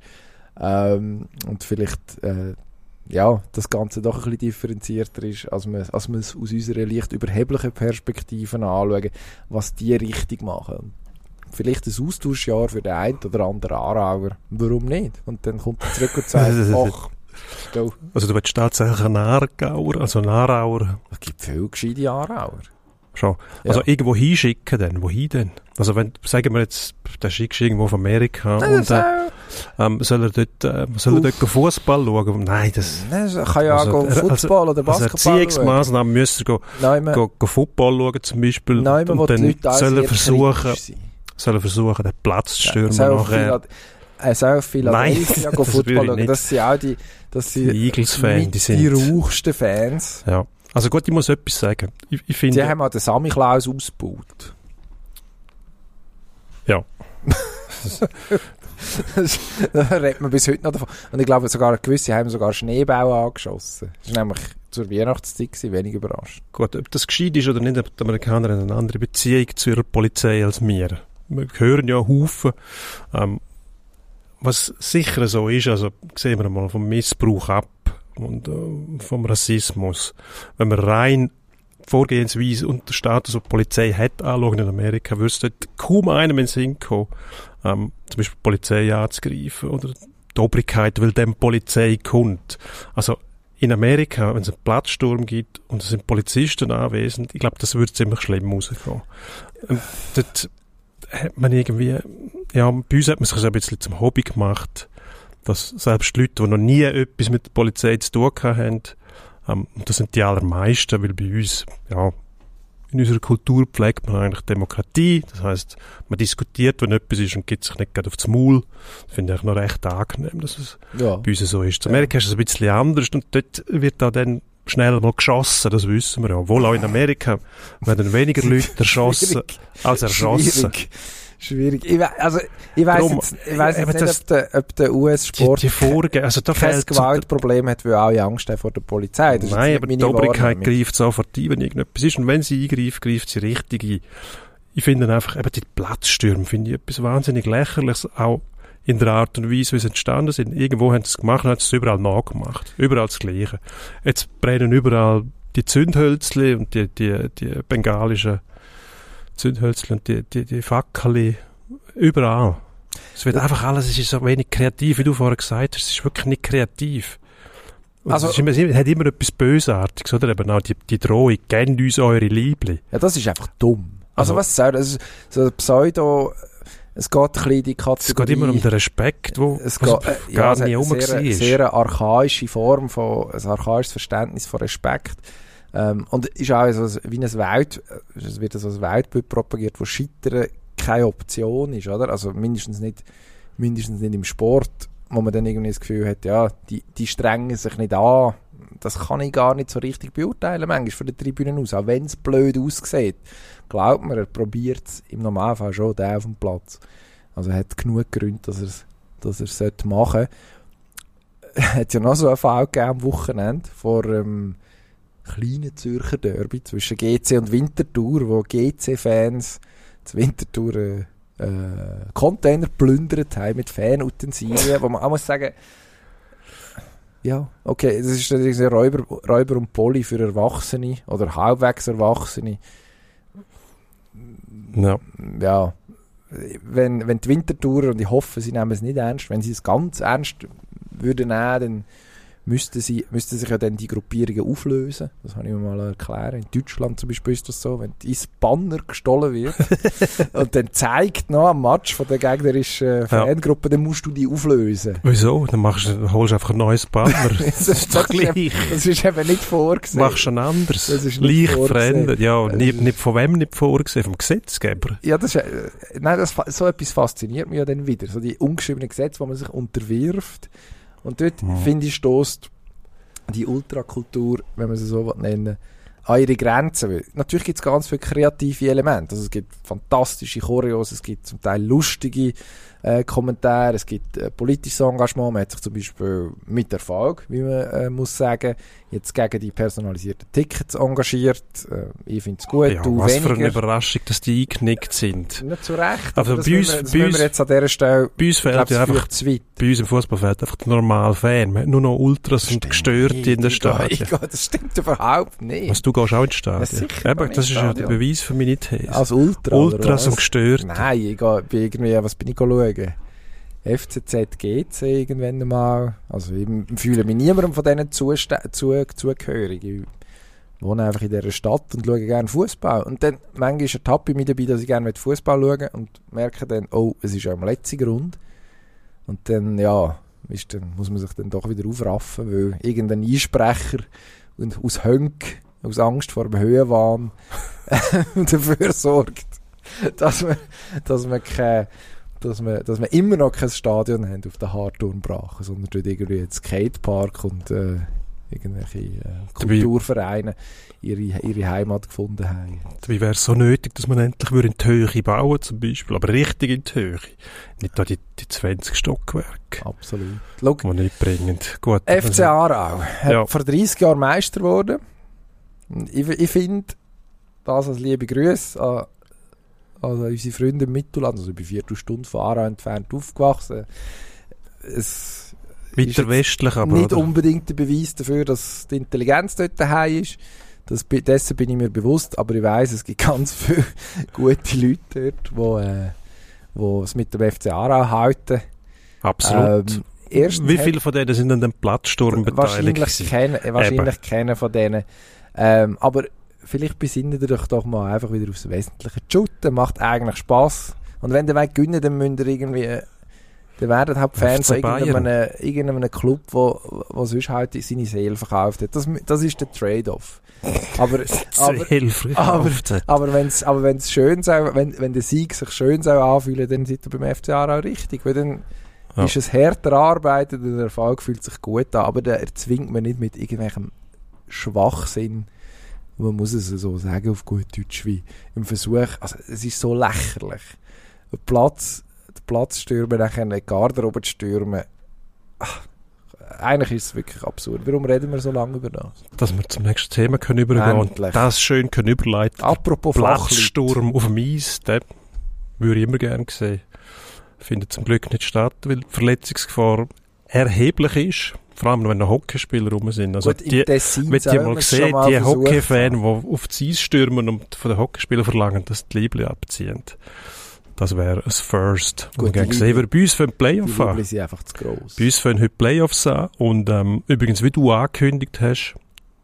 Ähm, und vielleicht äh, ja, das Ganze doch ein bisschen differenzierter ist, als man, als man es aus unserer leicht überheblichen Perspektive anschauen, was die richtig machen. Und Vielleicht ein Austauschjahr für den einen oder anderen Aarauer. Warum nicht? Und dann kommt er zurück und sagt, [LAUGHS] ach, du,
Also du willst tatsächlich einen Aargauer, also einen Aarauer
es gibt viele gescheite Aarauer.
schon.
Ja.
Also irgendwo hinschicken dann, wohin denn? Also wenn, sagen wir jetzt, der schickst du irgendwo auf Amerika
Nein,
und äh,
äh,
ähm, soll er dort, äh, soll er dort Fußball schauen? Nein, das...
nein, das kann ja auch
Also,
gehen
also-
Football oder
Als
Basketball schauen.
Erziehungsmaßnahmen müsste er go, go, go Football schauen zum Beispiel
nein,
und
die
dann
auch
soll er versuchen,
kritisch sein.
soll er versuchen, den Platz zu stürmen
soll
nachher.
Er soll Philadelphia
Nein, [LAUGHS] das
Football schauen. Das sind auch die, das sind
Die Eagles-Fans, die sind-
die rauchsten Fans.
Ja. Also gut, ich muss etwas sagen. Ich, ich
Die
finde,
haben auch den Sammy Klaus ausgebaut.
Ja. [LAUGHS]
da redet man bis heute noch davon. Und ich glaube, sogar gewisse haben sogar Schneebälle angeschossen. Das war nämlich zur Weihnachtszeit gewesen, wenig überrascht.
gut, ob das gescheit ist oder nicht, aber die Amerikaner haben eine andere Beziehung zu ihrer Polizei als wir. Wir hören ja Haufen. Ähm, was sicher so ist, also sehen wir mal vom Missbrauch ab und äh, vom Rassismus. Wenn wir rein Vorgehensweise und den Status, den Polizei hat, anschauen in Amerika, dort kaum einem in den Sinn kommen, ähm, zum Beispiel die Polizei anzugreifen oder die Obrigkeit, weil dem Polizei kommt. Also in Amerika, wenn es einen Platzsturm gibt und es sind Polizisten anwesend, ich glaube, das würde ziemlich schlimm rauskommen. Dort hat man irgendwie, ja, bei uns hat man sich so ein bisschen zum Hobby gemacht, dass selbst Leute, die noch nie etwas mit der Polizei zu tun haben, ähm, und das sind die allermeisten, weil bei uns, ja, in unserer Kultur pflegt man eigentlich Demokratie. Das heißt, man diskutiert, wenn etwas ist und gibt sich nicht gerade aufs Maul. Das finde ich noch recht angenehm, dass es
Ja.
bei uns so ist. In Amerika ist es ein bisschen anders und dort wird da dann schnell mal geschossen, das wissen wir ja. Obwohl auch in Amerika werden weniger [LAUGHS] Leute erschossen als erschossen.
Schwierig. Schwierig. Ich, also, ich weiss
Darum,
jetzt, ich weiss
eben
jetzt nicht,
das-
ob der, ob der
Die,
US-Sport
die Vorge also da
kein Gewaltproblem hat, weil alle Angst haben vor der Polizei. Das
Nein, aber die Obrigkeit greift sofort ein, wenn irgendetwas ist. Und wenn sie eingreift, greift sie richtig ein. Ich finde einfach, eben die Platzstürme finde ich etwas wahnsinnig lächerliches, auch in der Art und Weise, wie sie entstanden sind. Irgendwo haben sie es gemacht und haben es überall nachgemacht. Überall das Gleiche. Jetzt brennen überall die Zündhölzli und die, die, die bengalischen Zündhölzli und die, die, die Fackelli. Überall. Es wird einfach alles, es ist so wenig kreativ, wie du vorher gesagt hast. Es ist wirklich nicht kreativ. Und
Also-
es, ist immer, es hat immer etwas Bösartiges, oder? Eben auch die, die Drohung, kennt uns eure Liebli.
Ja, das ist einfach dumm. Also,
Also-
was soll das? So Pseudo, es geht ein bisschen in die Kategorie.
Es geht immer um den Respekt, wo
es geht, äh,
gar
ja,
nie
eine
rum
sehr,
war.
sehr eine archaische Form von, ein archaisches Verständnis von Respekt. Ähm, und ist auch so wie ein Welt, es wird so ein Weltbild propagiert, wo Scheitern keine Option ist, oder? Also mindestens nicht, mindestens nicht im Sport, wo man dann irgendwie das Gefühl hat, ja, die, die strengen sich nicht an, das kann ich gar nicht so richtig beurteilen, manchmal von der Tribüne aus, auch wenn es blöd aussieht. Glaubt mir, er probiert es im Normalfall schon, der auf dem Platz. Also er hat genug Gründe, dass er es dass er es machen sollte. [LAUGHS] hat ja noch so einen Fall gegeben am Wochenende vor einem kleinen Zürcher Derby zwischen GC und Winterthur, wo GC-Fans zu Winterthur äh, äh, Container plündert haben mit Fanutensilien, wo man auch muss sagen, ja, okay, das ist ein Räuber, Räuber und Poli für Erwachsene oder halbwegs Erwachsene.
Ja.
Ja, wenn, wenn die Wintertourer, und ich hoffe, sie nehmen es nicht ernst, wenn sie es ganz ernst würden nehmen, dann müssten, sie, müssten sich ja dann die Gruppierungen auflösen. Das habe ich mir mal erklärt. In Deutschland zum Beispiel ist das so, wenn dein Banner gestohlen wird [LAUGHS] und dann zeigt noch am Match von der gegnerischen Fangruppe, dann musst du die auflösen.
Wieso? Dann machst du, holst du einfach ein neues Banner. [LAUGHS]
das, ist doch gleich. Das ist eben nicht vorgesehen.
Machst du ein anderes. Das ist Leicht verändert. Ja, nicht, nicht von wem nicht vorgesehen? Vom Gesetzgeber.
Ja, das ist, äh, nein, das, so etwas fasziniert mich ja dann wieder. So die ungeschriebenen Gesetze, wo man sich unterwirft und dort, mhm. finde ich, stößt die Ultrakultur, wenn man sie so nennen an ihre Grenzen. Natürlich gibt es ganz viele kreative Elemente. Also es gibt fantastische Choreos, es gibt zum Teil lustige äh, Kommentare, es gibt äh, politisches Engagement. Man hat sich zum Beispiel mit Erfolg, wie man äh, muss sagen, jetzt gegen die personalisierten Tickets engagiert. Äh, ich finde es gut,
ja,
du
was
weniger.
für eine Überraschung, dass die eingenickt sind.
Nicht zu Recht.
Also
das
bei uns,
wir, das
bei uns,
jetzt an dieser Stelle,
bei uns fehlt ja einfach,
zu weit.
bei uns im Fußball fehlt einfach der normale Fan. Man hat nur noch Ultras und Gestörte in der Stadion.
Das stimmt überhaupt nicht.
Was, du gehst auch ins Stadion?
Ja,
Eben, das ist ja der Beweis für meine These.
Als Ultra,
Ultras und Gestörte.
Nein, ich gehe irgendwie, was bin ich schauen? FCZ GC irgendwann mal. Also ich fühle mich niemandem von denen zu, zu, zugehörig. Ich wohne einfach in dieser Stadt und schaue gerne Fußball. Und dann manchmal ertappe ich mich dabei, dass ich gerne Fußball schaue und merke dann, oh, es ist ja am letzten Grund. Und dann, ja, ist dann, muss man sich dann doch wieder aufraffen, weil irgendein Einsprecher und aus Hönk, aus Angst vor dem Höhenwahn [LAUGHS] dafür sorgt, dass man, dass man keine dass wir, dass wir immer noch kein Stadion haben auf der Harturnbrache, sondern dort irgendwie ein Skatepark und äh, irgendwelche äh, Kulturvereine ihre, ihre Heimat gefunden haben.
Wie wäre es so nötig, dass man endlich in die Höhe bauen zum Beispiel, aber richtig in die Höhe. Nicht da die, die 20 Stockwerke.
Absolut.
Die nicht bringen. Gut,
FC Aarau ja. vor 30 Jahren Meister geworden. Ich, ich finde, das als liebe Grüße an also unsere Freunde im Mittelland, also ich bin vier Stunden von Aarau entfernt aufgewachsen. Es
Weiter westlich aber,
Nicht
oder?
unbedingt der Beweis dafür, dass die Intelligenz dort daheim ist. Das, dessen bin ich mir bewusst, aber ich weiß, es gibt [LAUGHS] ganz viele gute Leute dort, die äh, wo es mit dem FC Aarau halten.
Absolut. Ähm, Wie viele von denen sind an dem Platzsturm beteiligt?
Wahrscheinlich, keine, wahrscheinlich keiner von denen. Ähm, aber vielleicht besinnen ihr euch doch mal einfach wieder aufs Wesentliche. Shooten macht eigentlich Spass. Und wenn ihr wollt gewinnen, dann müsst ihr irgendwie, dann werden halt Fans von irgendeinem, irgendeinem Club, wo, wo sonst halt seine Seele verkauft hat. Das, das ist der Trade-off. Aber, [LAUGHS] aber, aber, aber wenn es aber wenn's schön soll, wenn, wenn der Sieg sich schön soll anfühlen, dann seid ihr beim FCA auch richtig. Weil dann ja. ist es härter arbeitet und der Erfolg fühlt sich gut an. Aber der erzwingt man nicht mit irgendwelchem Schwachsinn man muss es so sagen auf gut Deutsch, wie im Versuch, also es ist so lächerlich. Ein Platz, den Platz stürmen, nachher eine Garderobe zu stürmen, ach, eigentlich ist es wirklich absurd. Warum reden wir so lange über das?
Dass wir zum nächsten Thema können übergehen und das schön können überleiten.
Apropos
Platzsturm auf dem Eis, den würde ich immer gerne sehen. Findet zum Glück nicht statt, weil die Verletzungsgefahr erheblich ist vor allem wenn noch Hockeyspieler rum sind. Also
Gut, die,
mit ihr mal gesehen, die Hockey-Fans, die auf die Eis stürmen und von den Hockeyspielern verlangen, dass die Liebling abziehen. Das wäre ein First. Gut, wir gesehen, wir bei uns für Playoff
an. Die sind einfach zu gross.
Bei uns fangen heute Playoffs an und ähm, übrigens, wie du angekündigt hast,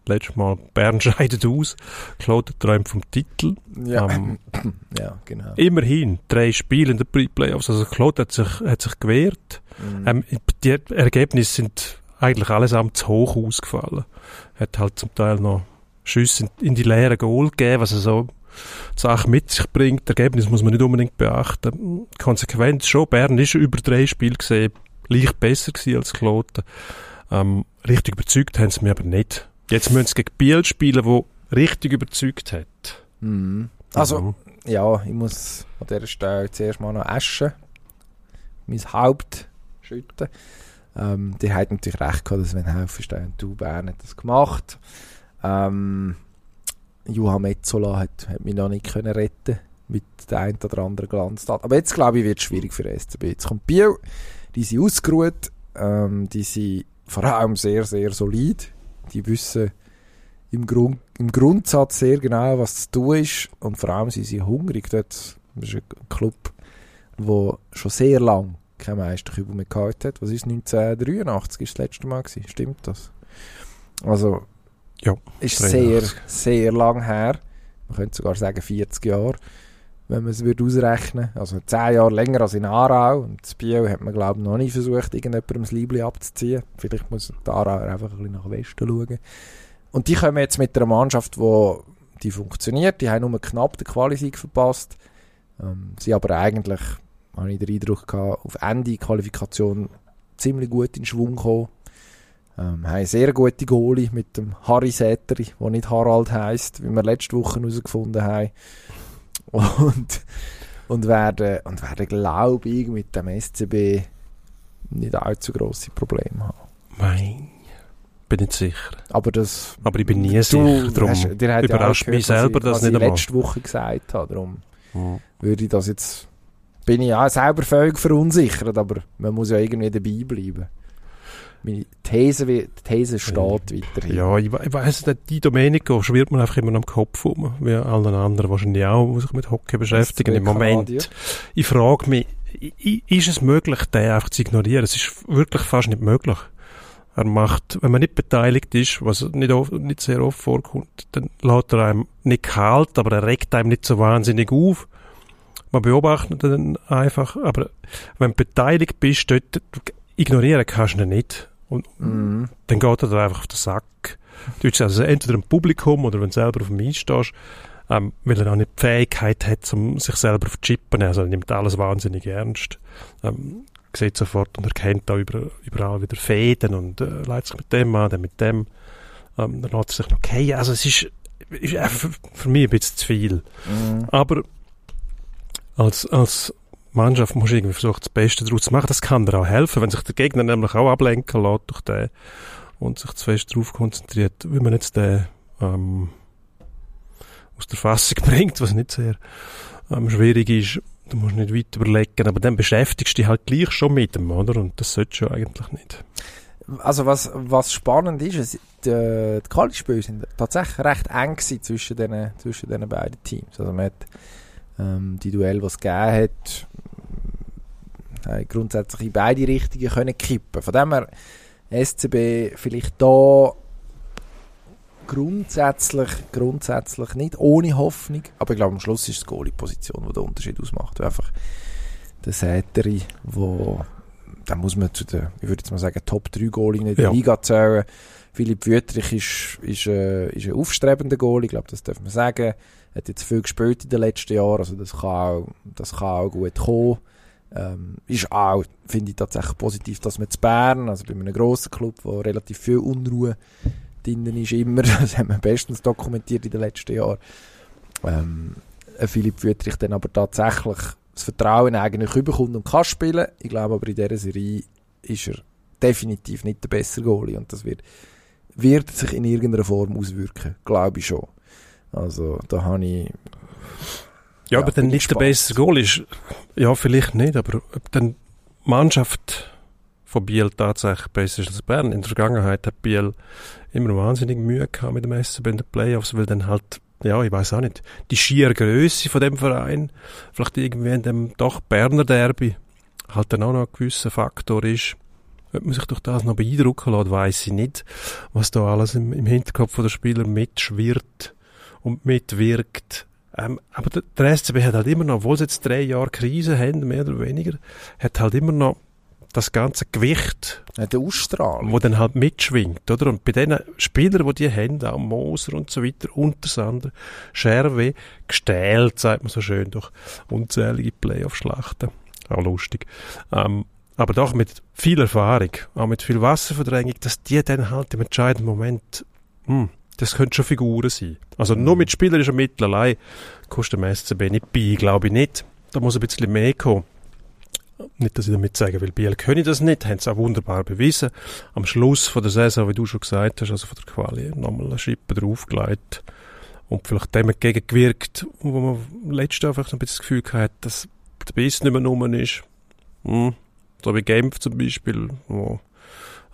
letztes Mal Bern [LAUGHS] scheidet aus, Claude träumt vom Titel.
Ja, ähm, [CLEARS THROAT] ja genau.
Immerhin drei Spiele in den Playoffs, also Claude hat sich, hat sich gewehrt. Mhm. Ähm, die Ergebnisse sind eigentlich allesamt zu hoch ausgefallen. Hat halt zum Teil noch Schüsse in, in die leeren Goal gegeben, was er so die Sache mit sich bringt. Ergebnis muss man nicht unbedingt beachten. Konsequenz schon, Bern ist über drei Spiele gesehen leicht besser gewesen als Kloten. Ähm, richtig überzeugt haben sie mich aber nicht. Jetzt müssen sie gegen Biel spielen, wo richtig überzeugt hat.
Mhm. Also, ja, ich muss an dieser Stelle zuerst mal noch Asche, mein Haupt schütten. Ähm, die hat natürlich recht gehabt, dass wenn Helfenstein und du Bern das gemacht. Ähm, Juha Metzola hat, hat mich noch nicht können retten mit der einen oder anderen Glanztat. Aber jetzt glaube ich, wird es schwierig für den SCB. Jetzt kommt Biel, die sind ausgeruht, ähm, die sind vor allem sehr, sehr solid. Die wissen im, Grund, im Grundsatz sehr genau, was zu tun ist und vor allem sind sie hungrig. Dort, das ist ein Club, der schon sehr lang kein Meisterkübel mehr gehabt hat. Was ist 1983 ist das letzte Mal gewesen? Stimmt das? Also
Ja,
ist sehr,
83.
sehr lang her. Man könnte sogar sagen 40 Jahre, wenn man es würde ausrechnen Also 10 Jahre länger als in Aarau. Und in Biel hat man, glaube ich, noch nie versucht, irgendjemandem das Liebling abzuziehen. Vielleicht muss die Aarau einfach ein bisschen nach Westen schauen. Und die kommen jetzt mit einer Mannschaft, die, die funktioniert. Die haben nur knapp den Qualisieg verpasst. Ähm, sie aber eigentlich, habe ich den Eindruck gehabt, auf Ende Qualifikation ziemlich gut in Schwung gekommen. Ähm, haben sehr gute Goalie mit dem Harry Säteri, der nicht Harald heisst, wie wir letzte Woche herausgefunden haben. Und, und werden, und werden glaube ich, mit dem SCB nicht allzu grosse Probleme haben.
Mein. Bin nicht sicher.
Aber das...
Aber ich bin nie
du,
sicher. Darum
hast- hat ja
überrascht
auch
mich
gehört,
selber
ich,
das nicht
ich
einmal.
letzte Woche gesagt habe. Darum
Mhm.
würde ich das jetzt... Bin ich ja selber völlig verunsichert, aber man muss ja irgendwie dabei bleiben. Meine These, die These steht weiterhin.
Ja, ich, ich weiss nicht, die Domenico schwirrt man einfach immer am Kopf um, wie allen anderen wahrscheinlich auch, die sich mit Hockey beschäftigen. Im Moment,
Kanadier.
ich frage mich, ist es möglich, den einfach zu ignorieren? Es ist wirklich fast nicht möglich. Er macht, wenn man nicht beteiligt ist, was nicht, oft, nicht sehr oft vorkommt, dann lässt er einem nicht kalt, aber er regt einem nicht so wahnsinnig auf. Man beobachtet dann einfach, aber wenn du beteiligt bist, dort, ignorieren kannst du ihn nicht. Und
Mhm.
dann geht er da einfach auf den Sack. Du also entweder im Publikum oder wenn du selber auf dem Eis stehst, ähm, weil er auch nicht die Fähigkeit hat, um sich selber zu chippen. Also er nimmt alles wahnsinnig ernst. Ähm, sieht sofort und erkennt da über, überall wieder Fäden und äh, leitet sich mit dem an, dann mit dem. Ähm, dann lässt er sich noch fallen. Also es ist, ist für, für mich ein bisschen zu viel.
Mhm.
Aber als, als Mannschaft musst du irgendwie versuchen, das Beste daraus zu machen. Das kann dir auch helfen, wenn sich der Gegner nämlich auch ablenken lässt durch den und sich zu fest darauf konzentriert, wie man jetzt den ähm, aus der Fassung [LAUGHS] bringt, was nicht sehr ähm, schwierig ist. Du musst nicht weit überlegen, aber dann beschäftigst du dich halt gleich schon mit dem, oder? Und das solltest du eigentlich nicht.
Also was, was spannend ist, es, die, die Quali-Spiele sind tatsächlich recht eng zwischen diesen zwischen den beiden Teams. Also man hat ähm, die Duell, die es gegeben hat, äh, grundsätzlich in beide Richtungen können kippen. Von dem her SCB vielleicht da grundsätzlich, grundsätzlich nicht ohne Hoffnung, aber ich glaube am Schluss ist es die Goalie-Position, die den Unterschied ausmacht. Einfach der Säteri, wo da muss man zu den, ich würde jetzt mal sagen, Top 3 Goalie in der
Ja.
Liga zählen. Philipp Wüttrich ist, ist, äh, ist ein aufstrebender Goalie, ich glaube, das darf man sagen. Hat jetzt viel gespielt in den letzten Jahren, also das kann auch, das kann auch gut kommen. Ähm, ist auch, finde ich tatsächlich positiv, dass man zu Bern, also bei einem grossen Club, wo relativ viel Unruhe drinnen ist, immer, [LAUGHS] das haben wir bestens dokumentiert in den letzten Jahren, ähm, ein Philipp Wüttrich dann aber tatsächlich das Vertrauen eigentlich bekommt und kann spielen. Ich glaube aber in dieser Serie ist er definitiv nicht der bessere Goalie und das wird, wird sich in irgendeiner Form auswirken, glaube ich schon. Also da habe ich
Ja,
Ja,
aber dann nicht der beste Goal ist, ja, vielleicht nicht, aber ob dann die Mannschaft von Biel tatsächlich besser ist als Bern. In der Vergangenheit hat Biel immer wahnsinnig Mühe gehabt mit dem SCB in den Playoffs, weil dann halt, ja, ich weiß auch nicht, die schiere Größe von dem Verein, vielleicht irgendwie in dem doch Berner Derby, halt dann auch noch ein gewisser Faktor ist. Ob man sich durch das noch beeindrucken lässt, weiss ich nicht, was da alles im, im Hinterkopf der Spieler mitschwirrt und mitwirkt. Ähm, aber der, der SCB hat halt immer noch, obwohl sie jetzt drei Jahre Krise haben, mehr oder weniger, hat halt immer noch das ganze Gewicht,
äh, der Ausstrahlung.
wo dann halt mitschwingt, oder? Und bei den Spielern, die die haben, auch Moser und so weiter, Untersander, Scherwe, gestählt, sagt man so schön, durch unzählige Playoff-Schlachten. Auch lustig. Ähm, aber doch mit viel Erfahrung, auch mit viel Wasserverdrängung, dass die dann halt im entscheidenden Moment, hm, das könnte schon Figuren sein. Also nur mit spielerischen Mitteln allein kostet dem SCB nicht bei, glaube ich nicht. Da muss ein bisschen mehr kommen. Nicht, dass ich damit sage, weil Biel können das nicht, haben sie auch wunderbar bewiesen. Am Schluss von der Saison, wie du schon gesagt hast, also von der Quali, nochmal eine Schippe draufgelegt und vielleicht dem entgegengewirkt, wo man letztes einfach so ein bisschen das Gefühl hatte, dass der Biss nicht mehr rum ist. Hm. So wie Genf zum Beispiel, wo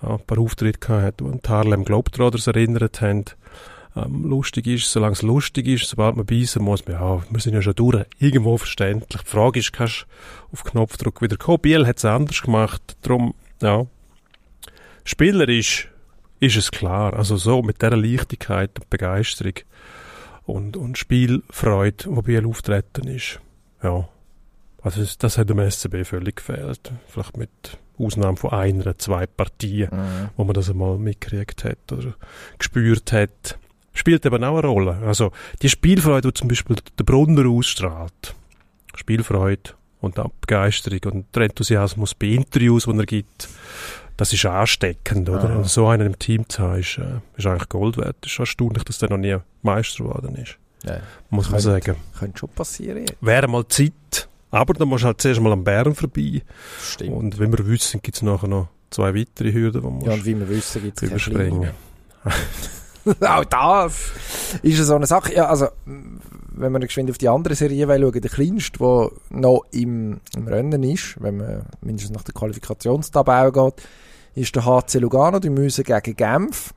ein paar Auftritte an die Harlem Globetrotters erinnert haben. Ähm, lustig ist, solange es lustig ist, sobald man beißen muss, man, ja, wir sind ja schon durch, irgendwo verständlich. Die Frage ist, kannst du auf Knopfdruck wieder kommen? Biel hat es anders gemacht, darum, ja, spielerisch ist es klar, also so mit dieser Leichtigkeit und Begeisterung und, und Spielfreude, wo Biel auftreten ist, ja, also das, das hat dem SCB völlig gefehlt. Vielleicht mit Ausnahme von einer, zwei Partien,
Mhm.
wo man das einmal mitgekriegt hat oder gespürt hat. Spielt eben auch eine Rolle. Also die Spielfreude, die zum Beispiel der Brunner ausstrahlt, Spielfreude und auch Begeisterung und der Enthusiasmus bei Interviews, die er gibt, das ist ansteckend, oder?
Aha.
Und so einen im Team zu haben, ist, äh, ist eigentlich Gold wert. Es ist erstaunlich, dass der noch nie Meister geworden ist,
Ja,
muss man
Könnte.
sagen.
könnte schon passieren.
Wäre mal Zeit, aber dann musst du halt zuerst mal am Bären vorbei.
Stimmt.
Und wie wir wissen, gibt es nachher noch zwei weitere Hürden, die man
ja, und wie wir wissen, gibt es keine. [LAUGHS] Auch das ist so eine Sache. Ja, also, wenn wir geschwind auf die andere Serie schauen, der kleinste, der noch im, im Rennen ist, wenn man mindestens nach der Qualifikationstabelle geht, ist der HC Lugano. Die müssen gegen Genf.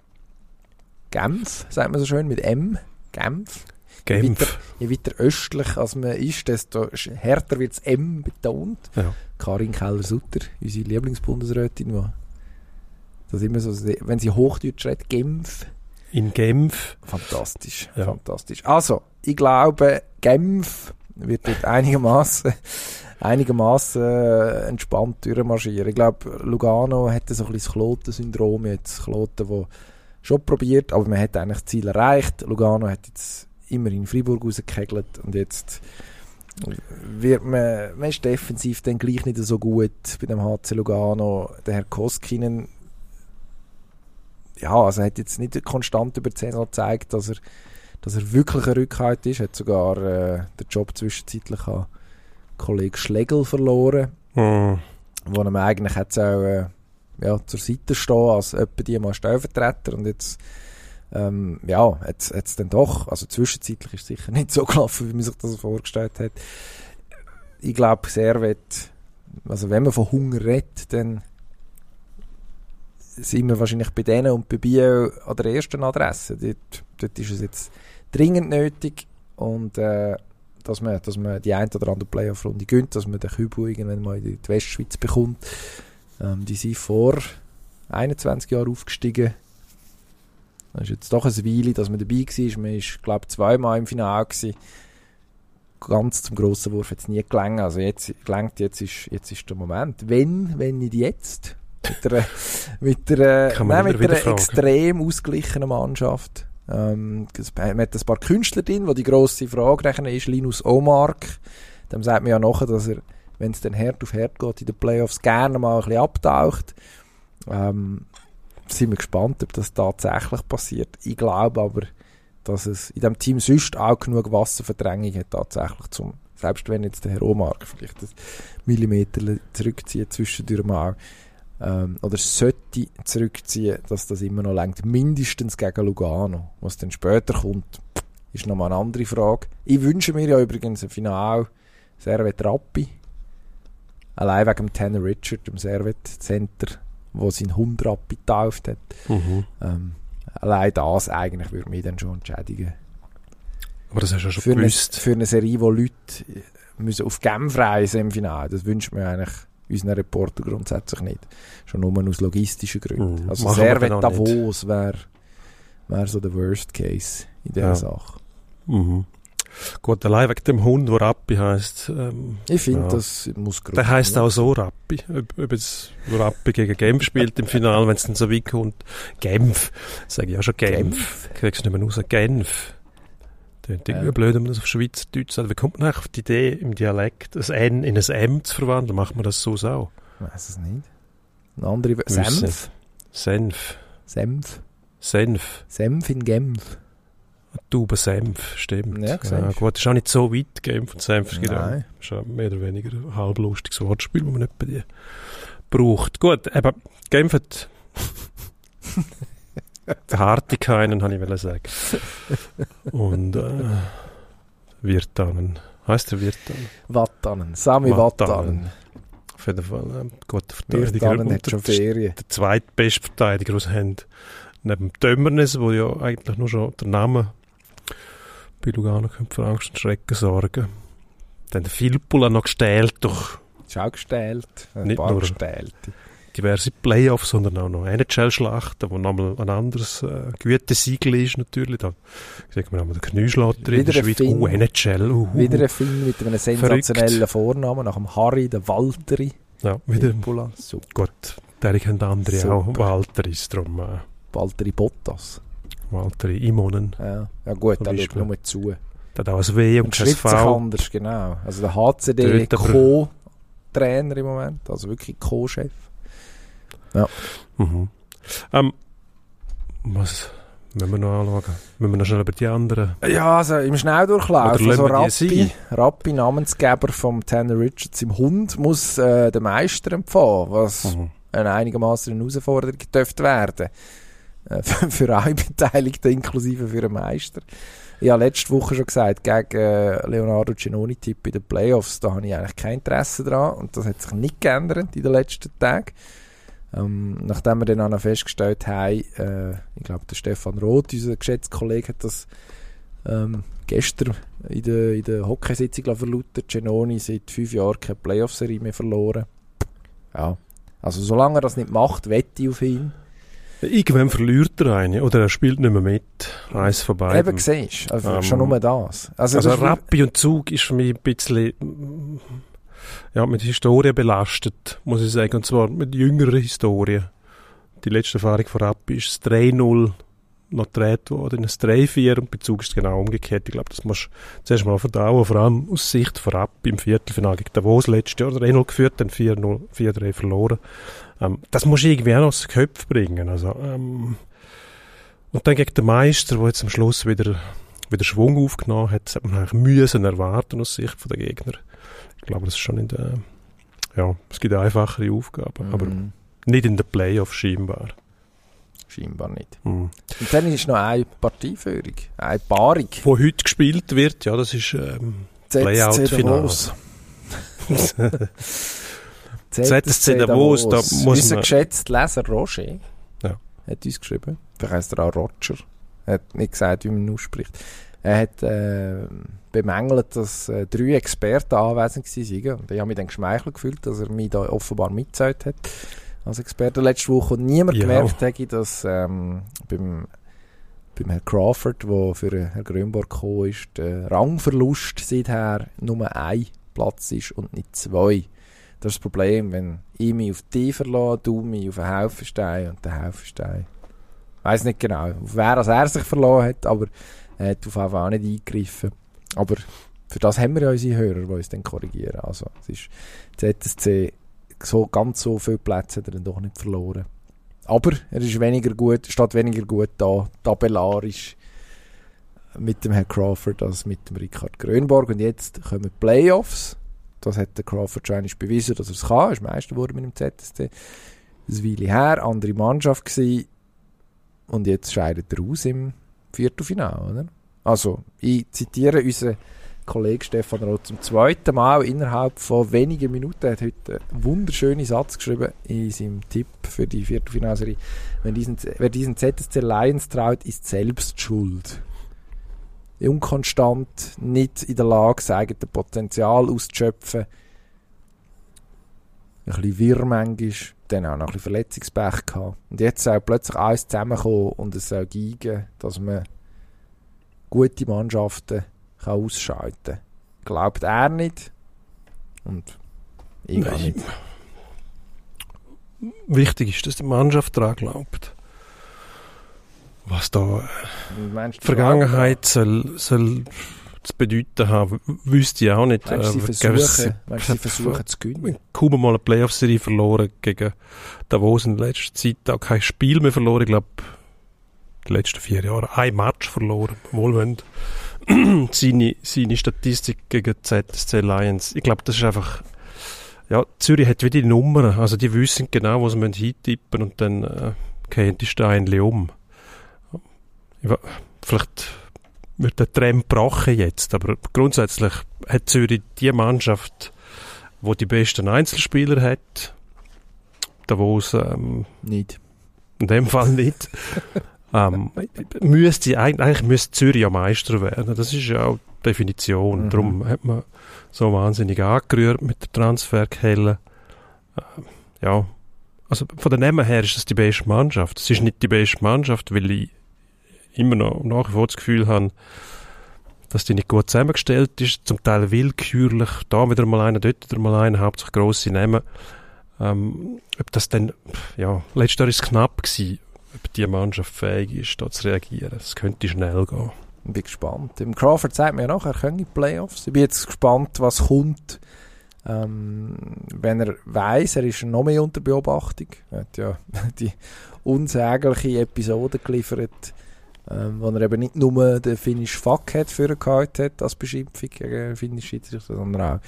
Genf, sagt man so schön, mit M. Genf.
Genf.
Je weiter östlich als man ist, desto härter wird das M betont.
Ja.
Karin Keller-Sutter, unsere Lieblingsbundesrätin, die das immer so, wenn sie Hochdeutsch redet, Genf.
In Genf.
Fantastisch,
Ja.
fantastisch. Also, ich glaube, Genf wird dort einigermaßen [LAUGHS] einigermaßen äh, entspannt durchmarschieren. Ich glaube, Lugano hatte so ein bisschen das Kloten-Syndrom jetzt. Kloten, wo schon probiert, aber man hat eigentlich das Ziel erreicht. Lugano hat jetzt immerhin Freiburg rausgekegelt und jetzt wird man, man ist defensiv dann gleich nicht so gut bei dem HC Lugano. Der Herr Koskinen ja, also er hat jetzt nicht konstant über die Saison gezeigt, dass er, dass er wirklich ein Rückhalt ist. Er hat sogar äh, den Job zwischenzeitlich an Kollege Schlegel verloren,
Hm.
wo er eigentlich hätte auch äh, ja, zur Seite stehen als etwa die mal Stellvertreter und jetzt ähm, ja, jetzt, jetzt dann doch, also zwischenzeitlich ist es sicher nicht so gelaufen, wie man sich das vorgestellt hat. Ich glaube, Servet, also wenn man von Hunger redet, dann sind wir wahrscheinlich bei denen und bei Biel an der ersten Adresse. Dort, dort ist es jetzt dringend nötig und äh, dass, man, dass man die ein oder andere Playoff-Runde gönnt, dass man den Kübel irgendwann mal in die Westschweiz bekommt. Ähm, die sind vor 21 Jahren aufgestiegen. Das ist jetzt doch eine Weile, dass man dabei war. Man war, glaube ich, zweimal im Finale. Gewesen. Ganz zum grossen Wurf hat es nie gelangt. Also jetzt, gelangt, jetzt, ist, jetzt ist der Moment. Wenn, wenn nicht jetzt. Mit einer, mit einer, nein, mit einer extrem ausgeglichenen Mannschaft. Ähm, es- man hat ein paar Künstler drin, wo die grosse Frage rechnen ist, Linus Omark. Dem sagt man ja nachher, dass er, wenn es dann Herd auf Herd geht in den Playoffs, gerne mal ein bisschen abtaucht. Ähm, sind wir gespannt, ob das tatsächlich passiert. Ich glaube aber, dass es in dem Team sonst auch genug Wasserverdrängung hat, tatsächlich zum, selbst wenn jetzt der Herr Omark vielleicht ein Millimeter zurückzieht zwischendurch mal, ähm, oder sollte zurückziehen, dass das immer noch längt, mindestens gegen Lugano. Was dann später kommt, ist nochmal eine andere Frage. Ich wünsche mir ja übrigens ein Final Servet Rappi. Allein wegen dem Tanner Richard, dem Servet Center, wo sein Hund Rappi getauft hat.
Mhm.
Ähm, allein das eigentlich würde mich dann schon entschädigen.
Aber das hast du ja schon
Für eine,
gewusst.
für eine Serie, wo Leute müssen auf Genf reisen im Finale, das wünscht man eigentlich unseren Reporter grundsätzlich nicht. Schon nur aus logistischen Gründen.
Mhm.
Also
Machen
Servet. Davos wäre wär so der Worst Case in dieser
Ja.
Sache.
Mhm. Gut, allein wegen dem Hund, der Rappi heisst, ähm,
Ich finde,
Ja.
das muss
der heisst auch so Rappi. Ob, ob jetzt Rappi gegen Genf spielt im Finale, wenn es dann so weit kommt. Genf. Sage ich auch schon Genf. Kriegst du nicht mehr raus. Genf. Tönt irgendwie
Ja.
blöd, wenn man das auf Schweizerdeutsch sagt. Wie kommt man eigentlich auf die Idee, im Dialekt ein N in ein M zu verwandeln? Macht man das so auch?
Ich weiß es nicht. Eine andere. Senf.
Senf.
Senf.
Senf.
Senf in Genf.
Tube Senf, stimmt.
Ja, siehst.
gut, ist auch nicht so weit gegeben von Senf. Es gibt auch-
Nein.
ist ja mehr oder weniger ein halblustiges Wortspiel, das man nicht bei dir braucht. Gut, eben, Genf hat [LAUGHS] der [LAUGHS] harte keinen, habe ich wollen sagen. Und äh, Wirtanen. Heißt der Wirtanen?
Wattanen. Sami
Wattanen. Auf jeden Fall ein guter Verteidiger.
Wirtanen hat schon
der,
Ferien.
der zweitbeste Verteidiger, was haben. Neben dem Tömmernes, wo ja eigentlich nur schon der Name bei Lugano könnte für Angst und Schrecken sorgen. Dann der Filppula noch gestählt durch
Ist auch gestellt. Ein
Nicht
paar
nur.
gestellt.
Diverse Playoffs, sondern auch noch NHL-Schlachten, wo nochmal ein anderes äh, Gütesiegel ist natürlich. Da sieht man nochmal den Knüschlatter in der Schweiz.
Finn.
Uh, NHL. Uh, uh.
Wieder ein Film mit einem sensationellen Vornamen nach dem Harry, der Walteri.
Ja, wieder.
Super.
Gut, der kennt andere
Super.
auch. Walter ist darum. Äh,
Walteri Bottas.
Walter Imonen.
Ja, ja gut, der schaut nur zu.
Der hat auch ein W und
Und
kein V.
anders, genau. Also der HCD Co-Trainer im Moment, also wirklich Co-Chef.
Mhm. Ähm, was müssen wir noch anschauen? Müssen wir noch schnell über die anderen?
Ja, also im Schnelldurchlauf. Also Rappi, Rappi, Namensgeber vom Tanner Richards im Hund, muss äh, den Meister empfangen, was
Mhm.
eine einigermaßen Herausforderung dürfte werden. Äh, für, für alle Beteiligten, inklusive für den Meister. Ich habe letzte Woche schon gesagt, gegen äh, Leonardo Cinoni-Tipp in den Playoffs, da habe ich eigentlich kein Interesse dran und das hat sich nicht geändert in den letzten Tagen. Ähm, nachdem wir dann auch festgestellt haben, äh, ich glaube, der Stefan Roth, unser geschätzter Kollege, hat das ähm, gestern in der, in der Hockeysitzung verlautet. Genoni seit fünf Jahren keine Playoff-Serie mehr verloren. Ja, also solange er das nicht macht, wette ich auf ihn.
Irgendwann verliert er eine oder er spielt nicht mehr mit. Eins von beiden.
Eben siehst also
Ähm,
schon nur das. Also,
Also
das
Rappi und Zug ist für mich ein bisschen ja, mit Historie belastet, muss ich sagen. Und zwar mit jüngerer Historie. Die letzte Erfahrung von Rappi ist das 3-0 noch gedreht worden, in ein 3-4 und bei Zug ist genau umgekehrt. Ich glaube, das musst du zuerst mal verdauen, vor allem aus Sicht von Rappi im Viertelfinale gegen Davos letztes Jahr 3-0 geführt, dann 4-0, 4-3 verloren. Ähm, das musst du irgendwie auch aus den Köpfen bringen. Also, ähm, und dann gegen den Meister, der jetzt am Schluss wieder wieder Schwung aufgenommen hat, das hat man eigentlich müssen erwarten aus Sicht der Gegner. Ich glaube, das ist schon in der, ja, es gibt einfachere Aufgaben, aber
Mhm,
nicht in den Playoffs scheinbar.
scheinbar nicht.
Mhm.
Und dann ist noch eine Partieführung, eine Paarung.
Wo heute gespielt wird, ja, das ist ähm, Playout-Finale. [LAUGHS] ZSC Davos, da muss
Unser
man-
geschätzter Leser Roger
Ja.
hat uns geschrieben. Vielleicht heisst er auch Roger. Er hat nicht gesagt, wie man ihn ausspricht. Er hat äh, bemängelt, dass äh, drei Experten anwesend waren. Und ich habe mich dann geschmeichelt gefühlt, dass er mich da offenbar mitgezählt hat als Experte letzte Woche. Und niemand
Ja.
gemerkt hätte, dass ähm, beim, beim Herrn Crawford, der für den Herrn Grönborg gekommen ist, der Rangverlust seither nur ein Platz ist und nicht zwei. Das ist das Problem, wenn ich mich auf dich verlasse, du mich auf einen Haufenstein und der Haufenstein. Ich weiss nicht genau, wer als er sich verloren hat, aber er hat auf jeden Fall auch nicht eingegriffen. Aber für das haben wir ja unsere Hörer, die uns dann korrigieren. Also, es ist ZSC, so, ganz so viele Plätze hat er dann doch nicht verloren. Aber er ist weniger gut, steht weniger gut da, tabellarisch mit dem Herrn Crawford als mit dem Richard Grönborg. Und jetzt kommen die Playoffs. Das hat der Crawford schon bewiesen, dass er es kann. Er ist Meister geworden mit dem ZSC. Das Weile her, andere Mannschaft gewesen. Und jetzt scheidet er aus im Viertelfinale, oder? Also, ich zitiere unseren Kollegen Stefan Roth zum zweiten Mal innerhalb von wenigen Minuten. Er hat heute einen wunderschönen Satz geschrieben in seinem Tipp für die Viertelfinalserie. Wenn diesen, wer diesen ZSC Lions traut, ist selbst schuld. Unkonstant, nicht in der Lage, sein eigenes Potenzial auszuschöpfen. Ein bisschen wirr manchmal, dann auch noch ein bisschen Verletzungspech gehabt. Und jetzt soll plötzlich alles zusammenkommen und es soll geigen, dass man gute Mannschaften kann ausschalten kann. Glaubt er nicht und ich
Nein.
nicht.
Wichtig ist, dass die Mannschaft daran glaubt. Was da
Und meinst
die Vergangenheit soll, soll zu bedeuten haben, wüsste ich auch nicht.
Meinst du, sie
Äh,
versuchen, meinst du, sie versuchen zu gewinnen? [LAUGHS]
kaum mal eine Playoff-Serie verloren gegen Davos in letzter Zeit. Auch kein Spiel mehr verloren. Ich glaube, die letzten vier Jahre ein Match verloren. Wohl wenn [CLEARS THROAT] seine, seine Statistik gegen ZSC Lions. Ich glaube, das ist einfach. Ja, Zürich hat wieder die Nummern. Also die wissen genau, wo sie müssen hintippen und dann äh, gehen die Steine um. Ich Vielleicht wird der Trend brachen jetzt, aber grundsätzlich hat Zürich die Mannschaft, wo die besten Einzelspieler hat. Davos ähm,
Nicht.
in dem Fall nicht. [LAUGHS] ähm, müsste, eigentlich eigentlich müsste Zürich ja Meister werden. Das ist ja auch die Definition.
Mhm.
Darum hat man so wahnsinnig angerührt mit der Transferkelle. Ähm, ja, also von der Namen her ist das die beste Mannschaft. Es ist nicht die beste Mannschaft, weil ich immer noch nach wie vor das Gefühl habe, dass die nicht gut zusammengestellt ist, zum Teil willkürlich, da wieder mal einer, dort wieder mal einer, hauptsächlich grosse Namen. Ähm, ob das dann, ja, letztes Jahr ist es knapp gewesen, ob die Mannschaft fähig ist, da zu reagieren. Es könnte schnell gehen.
Ich bin gespannt. Im Crawford sagt mir noch, er die Playoffs. Ich bin jetzt gespannt, was kommt. Ähm, wenn er weiß, er ist noch mehr unter Beobachtung. Er hat ja [LAUGHS] die unsägliche Episode geliefert, ähm, wo er eben nicht nur den Finnish hat für gehabt hat als Beschimpfung gegen Finnish Schiedsrichter, sondern auch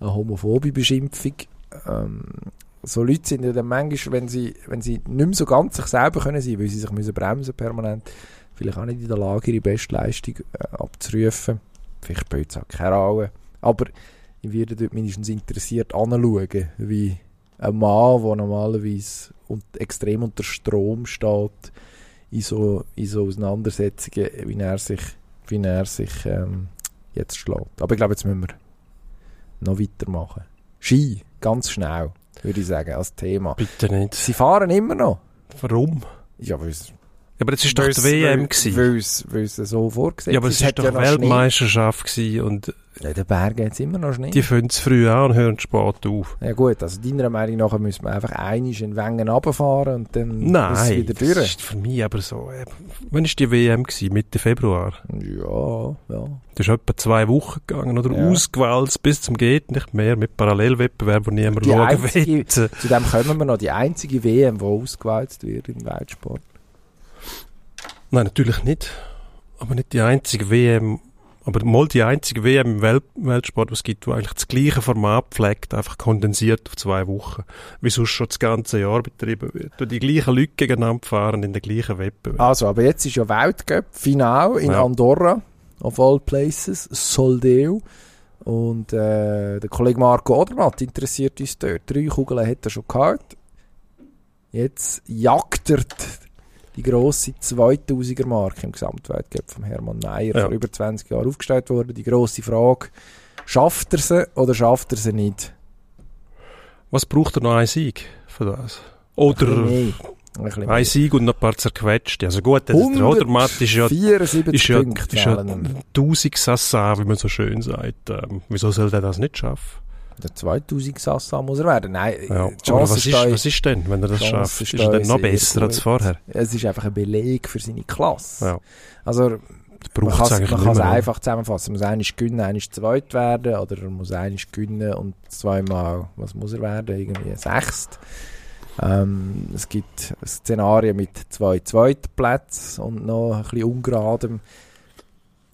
eine homophobe Beschimpfung. Ähm, so Leute sind ja dann manchmal, wenn sie, wenn sie nicht mehr so ganz sich selber können sein, weil sie sich müssen bremsen permanent, vielleicht auch nicht in der Lage, ihre Bestleistung äh, abzurufen. Vielleicht spielt es auch keine Rolle. Aber ich werde dort mindestens interessiert anschauen, wie ein Mann, der normalerweise extrem unter Strom steht, in so, in so Auseinandersetzungen, wie er sich, wie er sich ähm, jetzt schlägt. Aber ich glaube, jetzt müssen wir noch weitermachen. Ski, ganz schnell, würde ich sagen, als Thema.
Bitte nicht.
Sie fahren immer noch.
Warum?
Ja, weil es
aber das ist doch die WM
weil- weil's so vorgesehen
Ja, aber es ist doch
ja.
Weltmeisterschaft gewesen und
Ja, den Bergen hat immer noch Schnee.
die fangen zu früh an und hören spät auf.
ja gut, also deiner Meinung nach müssen wir einfach einig in Wengen runterfahren und dann ist es
Nein,
wieder
das
durch.
ist für mich aber so. äh, Wann ist die WM gewesen? Mitte Februar.
Ja, ja.
Das ist etwa zwei Wochen gegangen oder
Ja.
ausgewählt bis zum geht nicht mehr mit Parallelwettbewerb, wo niemand
Die
schauen
einzige-
will.
Zu dem kommen wir noch. Die einzige WM, die ausgewählt wird im Weltsport.
Nein, natürlich nicht. Aber nicht die einzige WM, aber mal die einzige WM im Welt Weltsport, was es gibt, wo eigentlich das gleiche Format pflegt, einfach kondensiert auf zwei Wochen. Wie sonst schon das ganze Jahr betrieben wird. Wo die gleichen Leute gegeneinander fahren in den gleichen Wettbewerb.
Also, aber jetzt ist ja Weltcup, Final in
Ja.
Andorra, of all places, Soldeu. Und äh, der Kollege Marco Odermatt interessiert uns dort. Drei Kugeln hat er schon gehabt. Jetzt jagt er die grosse 2000er Marke im Gesamtweltcup von Hermann Mayer
Ja.
vor über 20 Jahren aufgestellt worden. Die grosse Frage, schafft er sie oder schafft er sie nicht?
Was braucht er noch einen Sieg für das?
Ein
Oder.
Ein mehr.
ein Sieg und noch ein paar zerquetschte. Also gut, der
100
Odermatt ist ja
74
ist ja, ist ja
fehlen ihm.
1000 Sassa, wie man so schön sagt. Ähm, wieso soll der das nicht schaffen?
Der 2000 Sassa muss er werden. Nein,
Ja. was ist,
da-
was ist denn, wenn er das schafft?
ist
Ist er
da
dann noch besser als vorher?
Es ist einfach ein Beleg für seine Klasse.
Ja.
Also,
Das
man kann
es eigentlich
einfach zusammenfassen. Man muss einmal gewinnen, einmal zweit werden, oder er muss einmal gewinnen und zweimal, was muss er werden? Irgendwie sechst. Ähm, es gibt Szenarien mit zwei Zweitplätzen und noch ein bisschen ungeradem.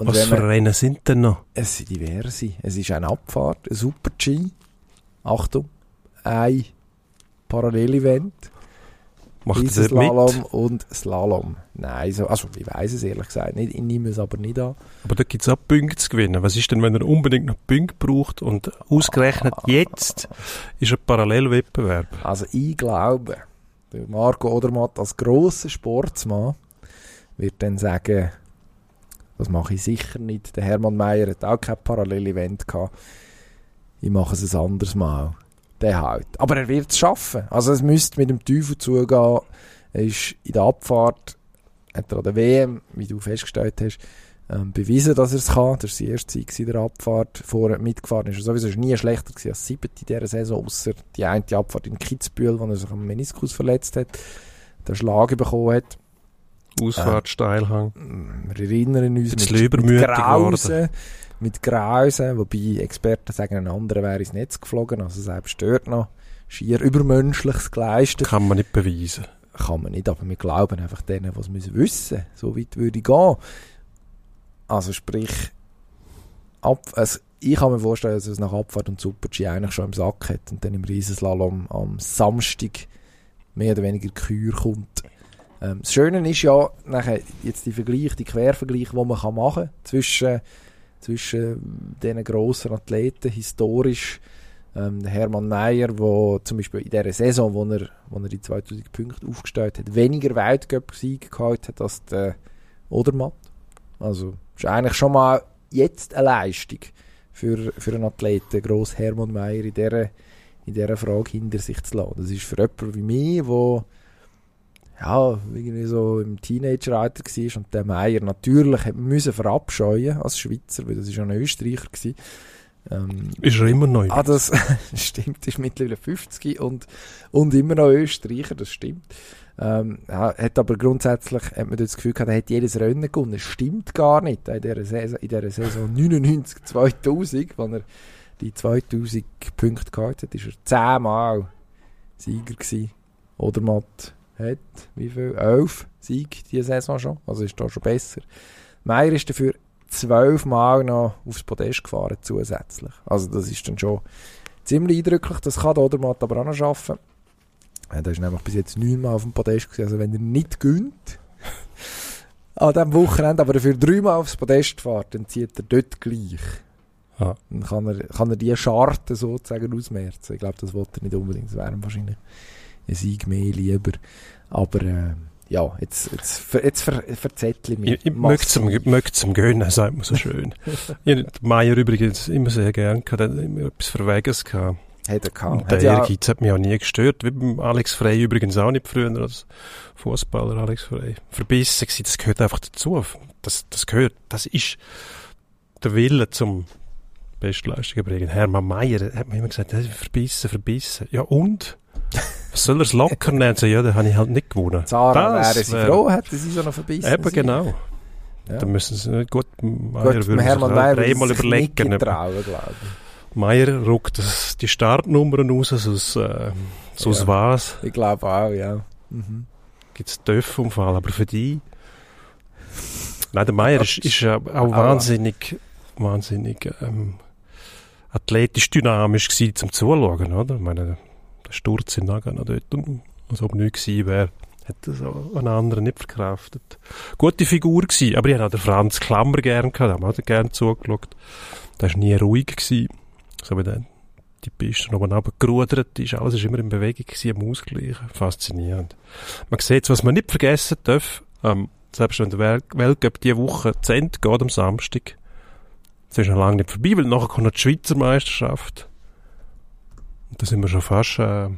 Und
Was für Rennen sind denn noch?
es sind diverse. Es ist eine Abfahrt, ein Super-G. Achtung, ein Parallelevent.
Macht
Dieses
dort mit?
Slalom und Slalom. Nein, so, also ich weiß es ehrlich gesagt nicht. Ich nehme es aber nicht an.
Aber da gibt es auch Punkte zu gewinnen. Was ist denn, wenn er unbedingt noch Punkte braucht und ausgerechnet
Ah. [LAUGHS]
jetzt ist ein Parallelwettbewerb?
Also ich glaube, Marco Odermatt als grosser Sportsmann wird dann sagen, das mache ich sicher nicht. Der Hermann Mayer hat auch kein Parallelevent gehabt. Ich mache es ein anderes Mal. Der halt. Aber er wird es schaffen. Also es müsste mit dem Teufel zugehen. Er ist in der Abfahrt, hat er an der WM, wie du festgestellt hast, ähm, bewiesen, dass er es kann. Das war sein erster Sieg in der Abfahrt. Vorher mitgefahren ist er sowieso ist nie schlechter gewesen als siebte in dieser Saison, außer die eine Abfahrt in Kitzbühel, wo er sich am Meniskus verletzt hat, den Schlag bekommen hat.
Ausfahrt, Steilhang.
Wir erinnern uns mit,
übermütig
Grausen, mit Grausen, wobei Experten sagen, ein anderer wäre ins Netz geflogen, also selbst dort noch schier Übermenschliches geleistet.
Kann man nicht beweisen.
Kann man nicht, aber wir glauben einfach denen, was müssen wissen. So weit würde ich gehen. Also sprich, ab, also ich kann mir vorstellen, dass es nach Abfahrt und Super-G eigentlich schon im Sack hat und dann im Riesenslalom am Samstag mehr oder weniger Kür kommt. Ähm, das Schöne ist ja, nachher jetzt die Vergleich, die Quervergleich, die man kann machen zwischen, zwischen diesen grossen Athleten, historisch, ähm, Hermann Mayer, der zum Beispiel in dieser Saison, wo er, wo er die 2000 Punkte aufgestellt hat, weniger Weltcup-Siege gehabt hat als der Odermatt. Also, ist eigentlich schon mal jetzt eine Leistung für, für einen Athleten, gross Hermann Mayer in dieser, in dieser Frage hinter sich zu lassen. Das ist für jemanden wie mich, der ja, irgendwie so im Teenager-Alter war und der Meier natürlich hat müssen verabscheuen als Schweizer, weil das ist ja ein Österreicher gewesen. Ähm,
Ist er immer neu?
ah, das [LAUGHS] stimmt, ist mittlerweile 50 und, und immer noch Österreicher, das stimmt. Ähm, ja, hat aber grundsätzlich, hat man das Gefühl gehabt, er hat jedes Rennen gewonnen. Das stimmt gar nicht. In dieser Saison, in dieser Saison 99, 2000, wenn er die 2000 Punkte gehabt hat, ist er zehnmal Sieger gewesen. Oder Matt hat, wie viel? Elf Sieg diese Saison schon. Also ist da schon besser. Meier ist dafür zwölfmal noch aufs Podest gefahren zusätzlich. Also das ist dann schon ziemlich eindrücklich. Das kann der Odermatt aber auch noch schaffen. Ja, der ist nämlich bis jetzt neunmal auf dem Podest gewesen. Also wenn er nicht gönnt [LAUGHS] an diesem Wochenende, aber dafür dreimal aufs Podest fährt, dann zieht er dort gleich.
Ja.
Dann kann er, kann er die Scharte sozusagen ausmerzen. Ich glaube, das wollte er nicht unbedingt. Das wäre wahrscheinlich ein Sieg mehr lieber. Aber äh, ja, jetzt, jetzt, jetzt ver, verzettle ich mich.
Ich, ich möchte zum, zum Gönnen, [LAUGHS] sagt man so schön. ich habe Meier übrigens immer sehr gern gehabt, immer etwas Verweges gehabt.
Hat er gehabt.
Der Ehrgeiz hat mich auch nie gestört, wie beim Alex Frey übrigens auch nicht früher als Fußballer Alex Frey. Verbissen gewesen, das gehört einfach dazu. Das, das gehört, das ist der Wille zum Bestleistungen bringen. Hermann Meier hat mir immer gesagt, "Hey, verbissen, verbissen. Ja und? Was soll er es locker nehmen? So, ja, dann habe ich halt nicht gewonnen.
Zara
Das
wäre sie
wär-
froh, hätte sie so noch verbissen.
Eben genau.
Ja.
Dann müssen sie nicht gut, Meier
Gut,
würde sich
Hermann Mayer
dreimal
sich nicht
überlegen.
trauen, glaube
Meier ruckt das, die Startnummern raus, sonst, äh, sonst
Ja.
was.
ich. Ich glaube auch, ja. Mhm.
gibt es Dörfunfall, aber für die. Nein, der Meier ist, ist ja auch wahnsinnig, wahnsinnig ähm, athletisch dynamisch gewesen zum Zuschauen, oder? Ich meine, Sturz in Nagano dort, und als ob nichts gewesen wäre, hat das auch ein anderer nicht verkraftet. Gute Figur gewesen, aber ich habe auch den Franz Klammer gern gehabt, haben wir gern zugeschaut. Der war nie ruhig gewesen, so wie der die Piste oben runtergerudert ist, alles ist immer in Bewegung gewesen, am Ausgleichen. Faszinierend. Man sieht, was man nicht vergessen darf, ähm, selbst wenn der Wel Weltcup diese Woche zu Ende geht, am Samstag, das ist noch lange nicht vorbei, weil nachher kommt noch die Schweizer Meisterschaft. Da sind wir schon fast, äh,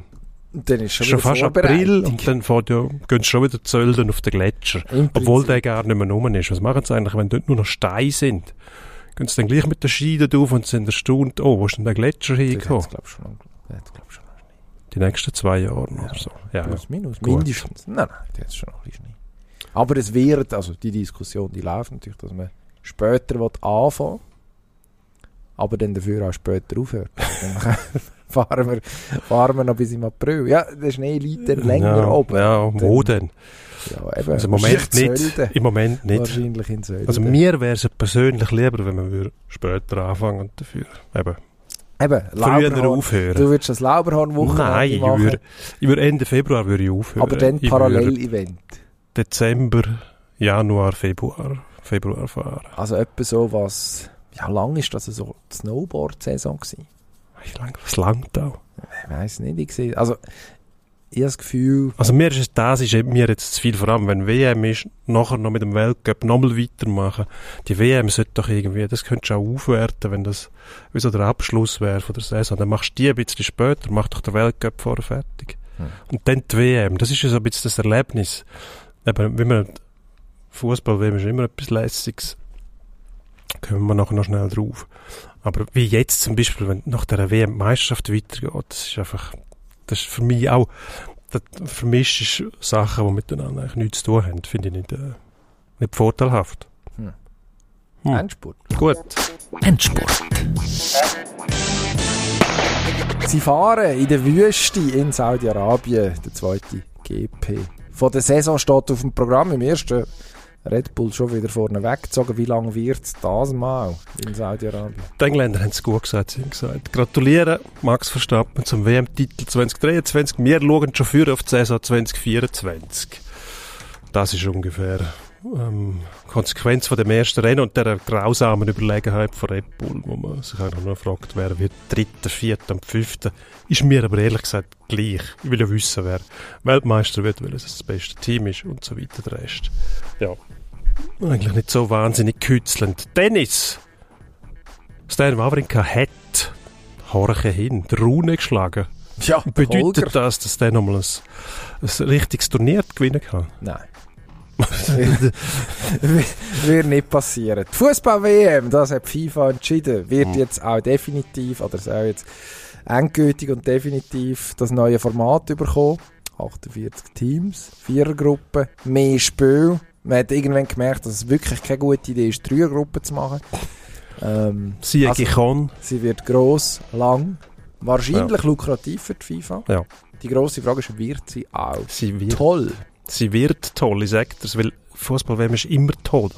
dann ist schon,
schon fast April und dann fährt ja, gehen schon wieder zölden auf den Gletscher.
Im
Obwohl der gar nicht mehr rum ist. Was machen sie eigentlich, wenn dort nur noch Steine sind? Gehen sie dann gleich mit den Schienen drauf und sind erstaunt, oh, wo ist denn der Gletscher
Das
hingekommen?
schon das hat's, glaub ich, schon nicht.
Die nächsten zwei Jahre oder so. Ja, ja.
Plus, minus,
Gut.
mindestens. Nein, nein, die hat schon noch ein bisschen Schnee. Aber es wird, also die Diskussion, die läuft natürlich, dass man später will anfangen aber dann dafür auch später aufhört. [LAUGHS] [LAUGHS] fahren wir, fahren wir noch bis im April. Ja, der Schnee liegt dann länger
ja,
oben.
Ja, wo denn?
Ja, eben.
Also im Moment nicht.
Sölden.
Im Moment nicht.
Wahrscheinlich in Sölden.
Also mir wäre es persönlich lieber, wenn würde später anfangen dafür eben
Eben,
früher aufhören.
Du würdest das Lauberhorn-Wochenende
Nein, ich
machen,
würde, ich würde Ende Februar würde ich aufhören.
aber dann Parallel-Event.
Dezember, Januar, Februar, Februar fahren.
Also etwa so was... Ja, lang ist das so die Snowboard-Saison gewesen?
Wie lange, was langt auch?
Ich weiß nicht, ich sehe... Also, ich habe das Gefühl...
Also mir ist das ist mir jetzt zu viel, vor allem wenn WM ist, nachher noch mit dem Weltcup nochmal weitermachen. Die WM sollte doch irgendwie, das könntest du auch aufwerten, wenn das wie so der Abschluss wäre von der Saison. Dann machst du die ein bisschen später, mach doch der Weltcup vorher fertig.
Hm.
Und dann die WM, das ist ja so ein bisschen das Erlebnis. Eben, wie man, Fußball-WM ist immer etwas Lässiges. Kommen wir nachher noch schnell drauf. Aber wie jetzt zum Beispiel, wenn nach der WM die Meisterschaft weitergeht, das ist einfach, das ist für mich auch, das vermischt Sachen, die miteinander eigentlich nichts zu tun haben, finde ich nicht, äh, nicht vorteilhaft.
Hm.
Hm.
Endspurt.
Gut.
Endspurt.
Sie fahren in der Wüste in Saudi-Arabien, der zweite GP. Von der Saison steht auf dem Programm im ersten Red Bull schon wieder vorne weggezogen. Wie lange wird es das mal in Saudi-Arabien?
Die Engländer haben es gut gesagt, sie haben gesagt. Gratulieren, Max Verstappen, zum WM-Titel 2023. Wir schauen schon für auf die Saison 2024. Das ist ungefähr ähm, Konsequenz von dem ersten Rennen und der grausamen Überlegenheit von Red Bull, wo man sich einfach nur fragt, wer wird dritter, vierter und fünfter. Ist mir aber ehrlich gesagt gleich. Ich will ja wissen, wer Weltmeister wird, weil es das beste Team ist und so weiter, der Rest. Ja, eigentlich nicht so wahnsinnig kützelnd. Dennis! Stan Wawrinka hat Horche hin, die Rune geschlagen.
Ja,
Bedeutet
Holger.
das, dass der nochmal ein, ein richtiges Turnier gewinnen kann?
Nein. [LAUGHS] wird nicht passieren. Die Fußball-WM, das hat FIFA entschieden, wird
Hm.
jetzt auch definitiv, oder soll jetzt endgültig und definitiv das neue Format bekommen. 48 Teams, Vierergruppen, mehr Spiel. Man hat irgendwann gemerkt, dass es wirklich keine gute Idee ist, Dreiergruppen zu machen. Ähm,
Siege
Also-
kann.
sie wird gross, lang, wahrscheinlich lukrativ für die FIFA.
Ja.
Die grosse Frage ist, wird sie auch
Sie wird,
toll?
sie wird toll, ich sage das, weil Fußball ist immer toll.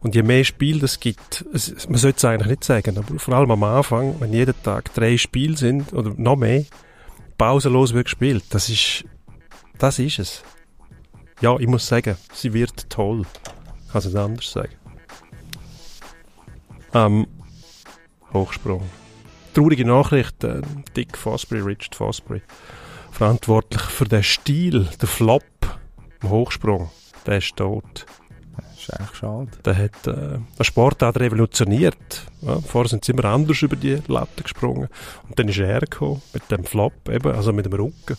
Und je mehr Spiel es gibt, es, man sollte es eigentlich nicht sagen, aber vor allem am Anfang, wenn jeden Tag drei Spiele sind, oder noch mehr, pausenlos wird gespielt, das ist, das ist es. Ja, ich muss sagen, sie wird toll. Ich kann es nicht anders sagen. Ähm, Hochsprung. Traurige Nachricht, äh, Dick Fosbury, Richard Fosbury, verantwortlich für den Stil, der Flop im Hochsprung, der ist tot.
Das ist eigentlich schade.
Der hat äh, eine Sportart revolutioniert. Ja, vorher sind sie immer anders über die Latte gesprungen. Und dann ist er gekommen, mit dem Flop, eben, also mit dem Rücken.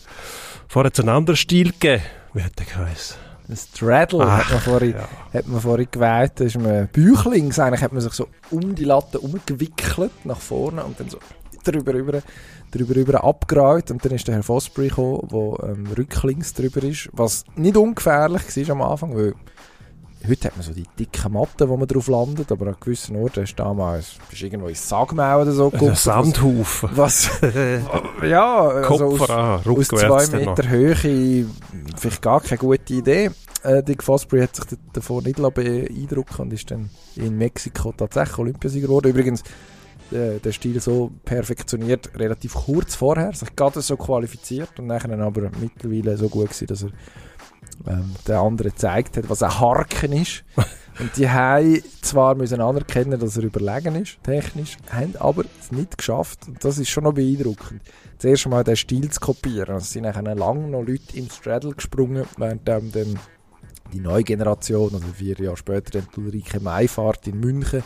Vorher hat es einen anderen Stil gegeben. Wie hat der geheißen?
Ein Straddle
Ach,
hat man vorhin,
ja.
hat man vorhin gewählt. Das ist man Büchlings. Eigentlich hat man sich so um die Latte umgewickelt nach vorne und dann so drüber, drüber, drüber, drüber abgerollt. Und dann ist der Herr Fosbury gekommen, der ähm, rücklings drüber ist. Was nicht ungefährlich war am Anfang, weil heute hat man so die dicken Matten, wo man drauf landet, aber an gewissen Orten ist damals bist irgendwo ins Sagmau oder so
Ein
geguckt.
Sandhaufen.
Was, [LAUGHS] ja, also aus,
an,
aus zwei
dann noch.
Meter Höhe vielleicht gar keine gute Idee. Äh, Dick Fosbury hat sich d- davon nicht lassen beeindrucken und ist dann in Mexiko tatsächlich Olympiasieger geworden. Übrigens, äh, der Stil so perfektioniert, relativ kurz vorher, sich gerade so qualifiziert und nachher dann aber mittlerweile so gut gewesen, dass er ähm, der andere gezeigt hat, was ein Harken ist. [LAUGHS] und die haben zwar müssen anerkennen, dass er überlegen ist, technisch, haben aber es nicht geschafft. Und das ist schon noch beeindruckend zuerst mal den Stil zu kopieren. Es sind nachher lange noch Leute im Straddle gesprungen, während ähm, dann die neue Generation, also vier Jahre später, dann die Ulrike Maifahrt in München,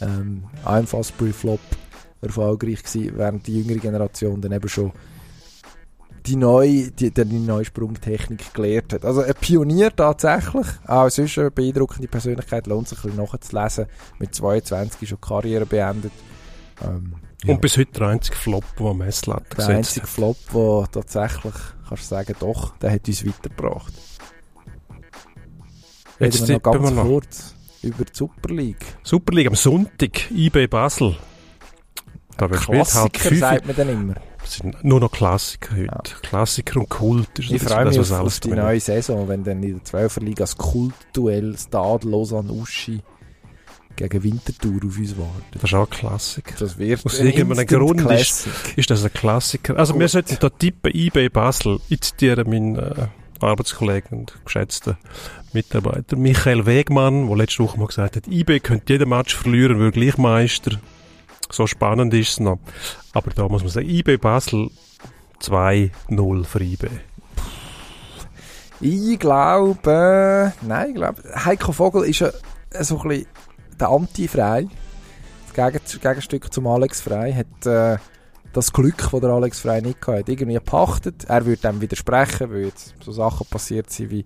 ähm, im Fastbury-Flop erfolgreich gewesen, während die jüngere Generation dann eben schon die neue, die, die, die neue Sprungtechnik gelehrt hat. Also ein Pionier tatsächlich, auch sonst eine beeindruckende Persönlichkeit, lohnt sich ein bisschen nachzulesen. Mit 22 ist schon Karriere beendet. Ähm, ja.
Und bis heute der einzige Flop, der am Messlatte
Der
gesetzt
einzige
hat.
Flop, der tatsächlich, kannst du sagen, doch, der hat uns weitergebracht.
Jetzt
Reden wir noch ganz
wir noch.
kurz über die Super League.
Super League am Sonntag, IB Basel. Da wird
Klassiker
fünf.
sagt man dann immer.
Es sind nur noch Klassiker heute.
Ja.
Klassiker und Kult ist
Ich freue
das,
mich
was
auf, auf die
drin
neue. Saison, wenn dann in der 12er Liga das Kultduell Stade Lausanne-Uschi gegen Winterthur auf uns wartet.
Das ist auch ein Klassiker.
Das wird
Aus
ein
irgendeinem Grund ist-
Classic.
Ist das ein Klassiker? Also wir
Gut.
sollten da tippen, IB Basel. Ich zitiere meinen äh, Arbeitskollegen und geschätzten Mitarbeiter Michael Wegmann, der letzte Woche mal gesagt hat, IB könnte jeden Match verlieren, würde gleich Meister. So spannend ist es noch. Aber da muss man sagen, IB Basel 2-0 für IB.
Ich glaube, nein, ich glaube, Heiko Vogel ist ja so ein bisschen der Anti-Frei. Das Gegen Gegenstück zum Alex Frei hat äh, das Glück, das der Alex Frei nicht gehabt hat, irgendwie gepachtet. Er würde dem widersprechen, weil jetzt so Sachen passiert sind wie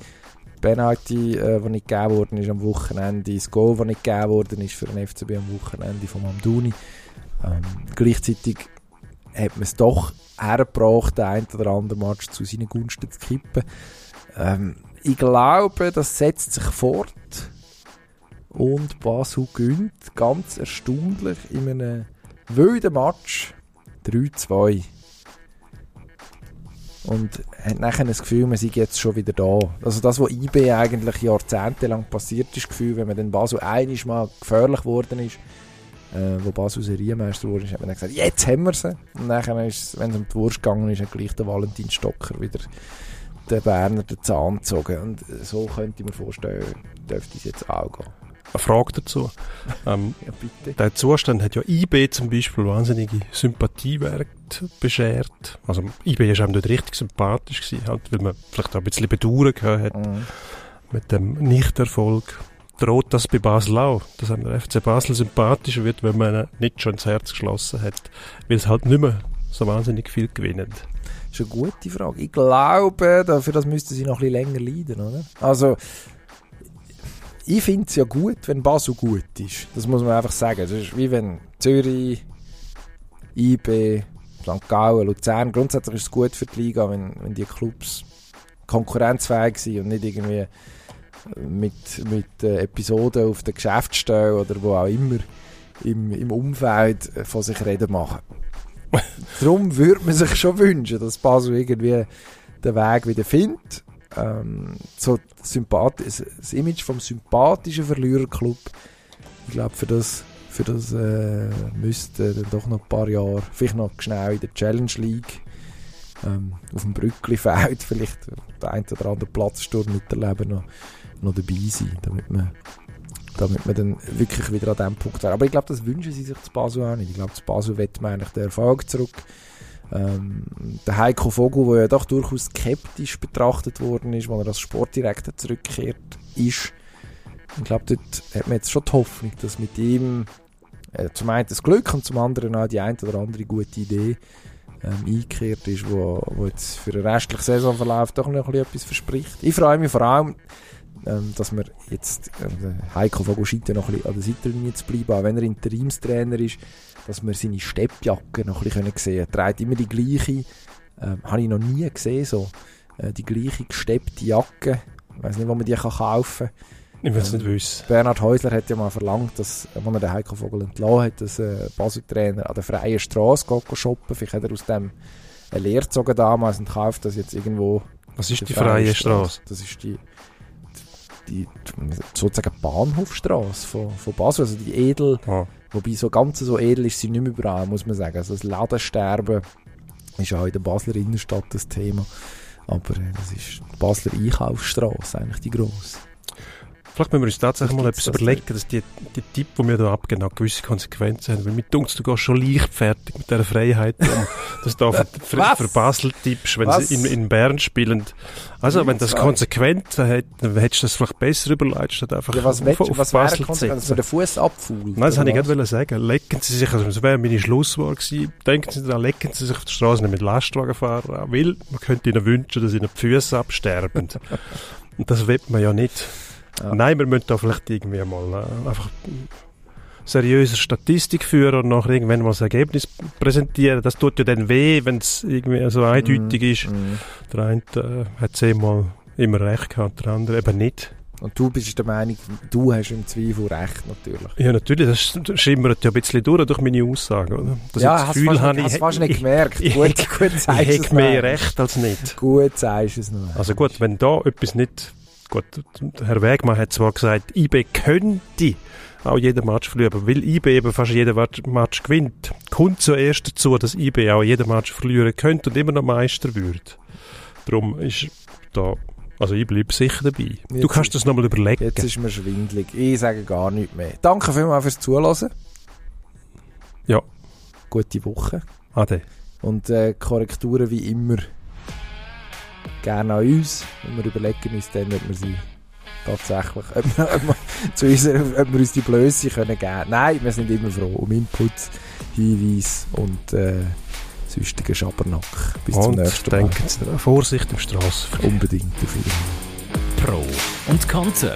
Penalty, äh, die nicht gegeben worden ist am Wochenende, das Goal, das nicht gegeben worden ist für den FCB am Wochenende von Mamdouni. Ähm, gleichzeitig hat man es doch hergebracht, den einen oder anderen Match zu seinen Gunsten zu kippen. Ähm, ich glaube, das setzt sich fort. Und Basel gönnt ganz erstaunlich in einem wilden Match 3-2. Und hat nachher das Gefühl, man sei jetzt schon wieder da. Also das, was IB eigentlich jahrzehntelang passiert ist, Gefühl, wenn man dann Basel einiges mal gefährlich geworden ist, äh, wo Basel Serienmeister wurde, hat man dann gesagt, jetzt haben wir sie. Und nachher ist, wenn es um die Wurst gegangen ist, hat gleich der Valentin Stocker wieder den Berner den Zahn gezogen. Und so könnte ich mir vorstellen, dürfte es jetzt auch gehen.
Eine Frage dazu. Ähm, [LAUGHS]
Ja, bitte.
der Zustand hat ja IB zum Beispiel wahnsinnige Sympathiewerte beschert. Also IB ist einem dort richtig sympathisch gewesen, halt, weil man vielleicht auch ein bisschen Bedauern gehabt hat
Mhm.
mit dem Nichterfolg. Droht das bei Basel auch, dass einem der FC Basel sympathischer wird, wenn man nicht schon ins Herz geschlossen hat, weil es halt nicht mehr so wahnsinnig viel gewinnt.
Das ist eine gute Frage. Ich glaube, dafür das müssten sie noch ein bisschen länger leiden, oder? Also, ich finde es ja gut, wenn Basel gut ist. Das muss man einfach sagen. Das ist wie wenn Zürich, IB, St. Gallen, Luzern, grundsätzlich ist es gut für die Liga, wenn, wenn die Clubs konkurrenzfähig sind und nicht irgendwie mit, mit äh, Episoden auf der Geschäftsstelle oder wo auch immer im, im Umfeld von sich reden machen. [LAUGHS] Darum würde man sich schon wünschen, dass Basel irgendwie den Weg wieder findet. Ähm, so das das Image vom sympathischen Verliererclub, ich glaube, für das, für das äh, müsste dann doch noch ein paar Jahre, vielleicht noch schnell in der Challenge League, ähm, auf dem Brückli-Feld, [LAUGHS] vielleicht der ein oder andere Platzsturm miterleben, noch, noch dabei sein, damit man, damit man dann wirklich wieder an diesem Punkt wäre. Aber ich glaube, das wünschen sie sich zu Basel auch nicht. Ich glaube, zu Basel wett man eigentlich den Erfolg zurück. Ähm, der Heiko Vogel, der ja doch durchaus skeptisch betrachtet worden ist, als er als Sportdirektor zurückkehrt ist. Ich glaube, dort hat man jetzt schon die Hoffnung, dass mit ihm äh, zum einen das Glück und zum anderen auch die ein oder andere gute Idee ähm, eingekehrt ist, wo, wo jetzt für den restlichen Saisonverlauf doch noch ein bisschen etwas verspricht. Ich freue mich vor allem, ähm, dass wir jetzt, äh, Heiko Vogel scheint ja noch ein bisschen an der Seitenlinie zu bleiben, auch wenn er Interimstrainer ist, dass wir seine Steppjacke noch ein bisschen sehen können. Er trägt immer die gleiche, ähm, habe ich noch nie gesehen, so, äh, die gleiche gesteppte Jacke. Ich weiß nicht, wo man die kann kaufen kann.
Ich will es
Ähm,
nicht wissen.
Bernhard Häusler hat ja mal verlangt, dass, äh, als er den Heiko Vogel entlassen hat, dass äh, Basel-Trainer an der freien Straße shoppen. Vielleicht hat er aus dem eine Lehre gezogen damals und kauft das jetzt irgendwo.
Was ist die freie Straße?
Das ist die, die, sozusagen Bahnhofstraße von, von Basel, also die edel,
Ah.
wobei so ganz so edel ist sie nicht mehr überall, muss man sagen. Also das Ladensterben ist auch in der Basler Innenstadt das Thema. Aber äh, das ist die Basler Einkaufsstraße, eigentlich die grosse.
Vielleicht müssen wir uns tatsächlich mal etwas
das
überlegen, dass die, die Tipp, die wir da abgeben, auch gewisse Konsequenzen haben. Weil mit uns, du gehst schon leichtfertig mit dieser Freiheit um, dass du da für, für, Basel tippst, wenn
Was?
sie in, in Bern spielen. Also, wenn das. Konsequenzen hat, dann hättest du das vielleicht besser überlegt, statt einfach
Ja, was,
auf,
willst,
auf
was
Basel zu
Konsequenz, dass
setzen.
man den Fuß abfuhlt?
Nein, das wollte ich gerade sagen. Lecken Sie sich, also das wäre meine Schlusswort gewesen, denken Sie daran, lecken Sie sich auf der Straße nicht mit Lastwagenfahrern an, weil man könnte ihnen wünschen, dass ihnen die Füße absterben. [LAUGHS] Und das will man ja nicht.
Ja.
Nein, wir müssen da vielleicht irgendwie mal äh, einfach seriöse Statistik führen und nachher irgendwann mal das Ergebnis präsentieren. Das tut ja dann weh, wenn es irgendwie so eindeutig ist.
Mhm.
Der eine äh, hat zehnmal immer recht gehabt, der andere eben nicht.
Und du bist der Meinung, du hast im Zweifel recht, natürlich.
Ja, natürlich, das schimmert ja ein bisschen durch durch meine Aussagen, oder? Dass
ja,
ich das
hast
Gefühl
fast,
habe,
nicht,
ich, ich,
gemerkt.
ich-
gut, gut
ich
du es
hätte mehr recht als nicht.
Gut sagst du es noch.
Also gut, wenn da etwas nicht... Gut, Herr Wegmann hat zwar gesagt, IB könnte auch jeden Match verlieren, aber weil IB eben fast jeden Match- gewinnt, kommt zuerst dazu, dass IB auch jeden Match verlieren könnte und immer noch Meister wird. Darum ist da... Also ich bleibe sicher dabei. du
Jetzt-
kannst das nochmal überlegen.
Jetzt ist mir schwindlig. Ich sage gar nichts mehr. Danke vielmals fürs Zuhören.
Ja.
Gute Woche.
Ade.
Und äh, Korrekturen wie immer gerne an uns. Und wir überlegen uns dann, ob wir sie tatsächlich, ob wir, ob wir, [LAUGHS] zu uns, ob wir uns die Blöße können geben. Nein, wir sind immer froh um Inputs, Hinweise und äh, sonstigen Schabernack. Bis zum
und
nächsten Mal.
daran, Vorsicht im Strassenverkehr.
Unbedingt.
Pro und Konter.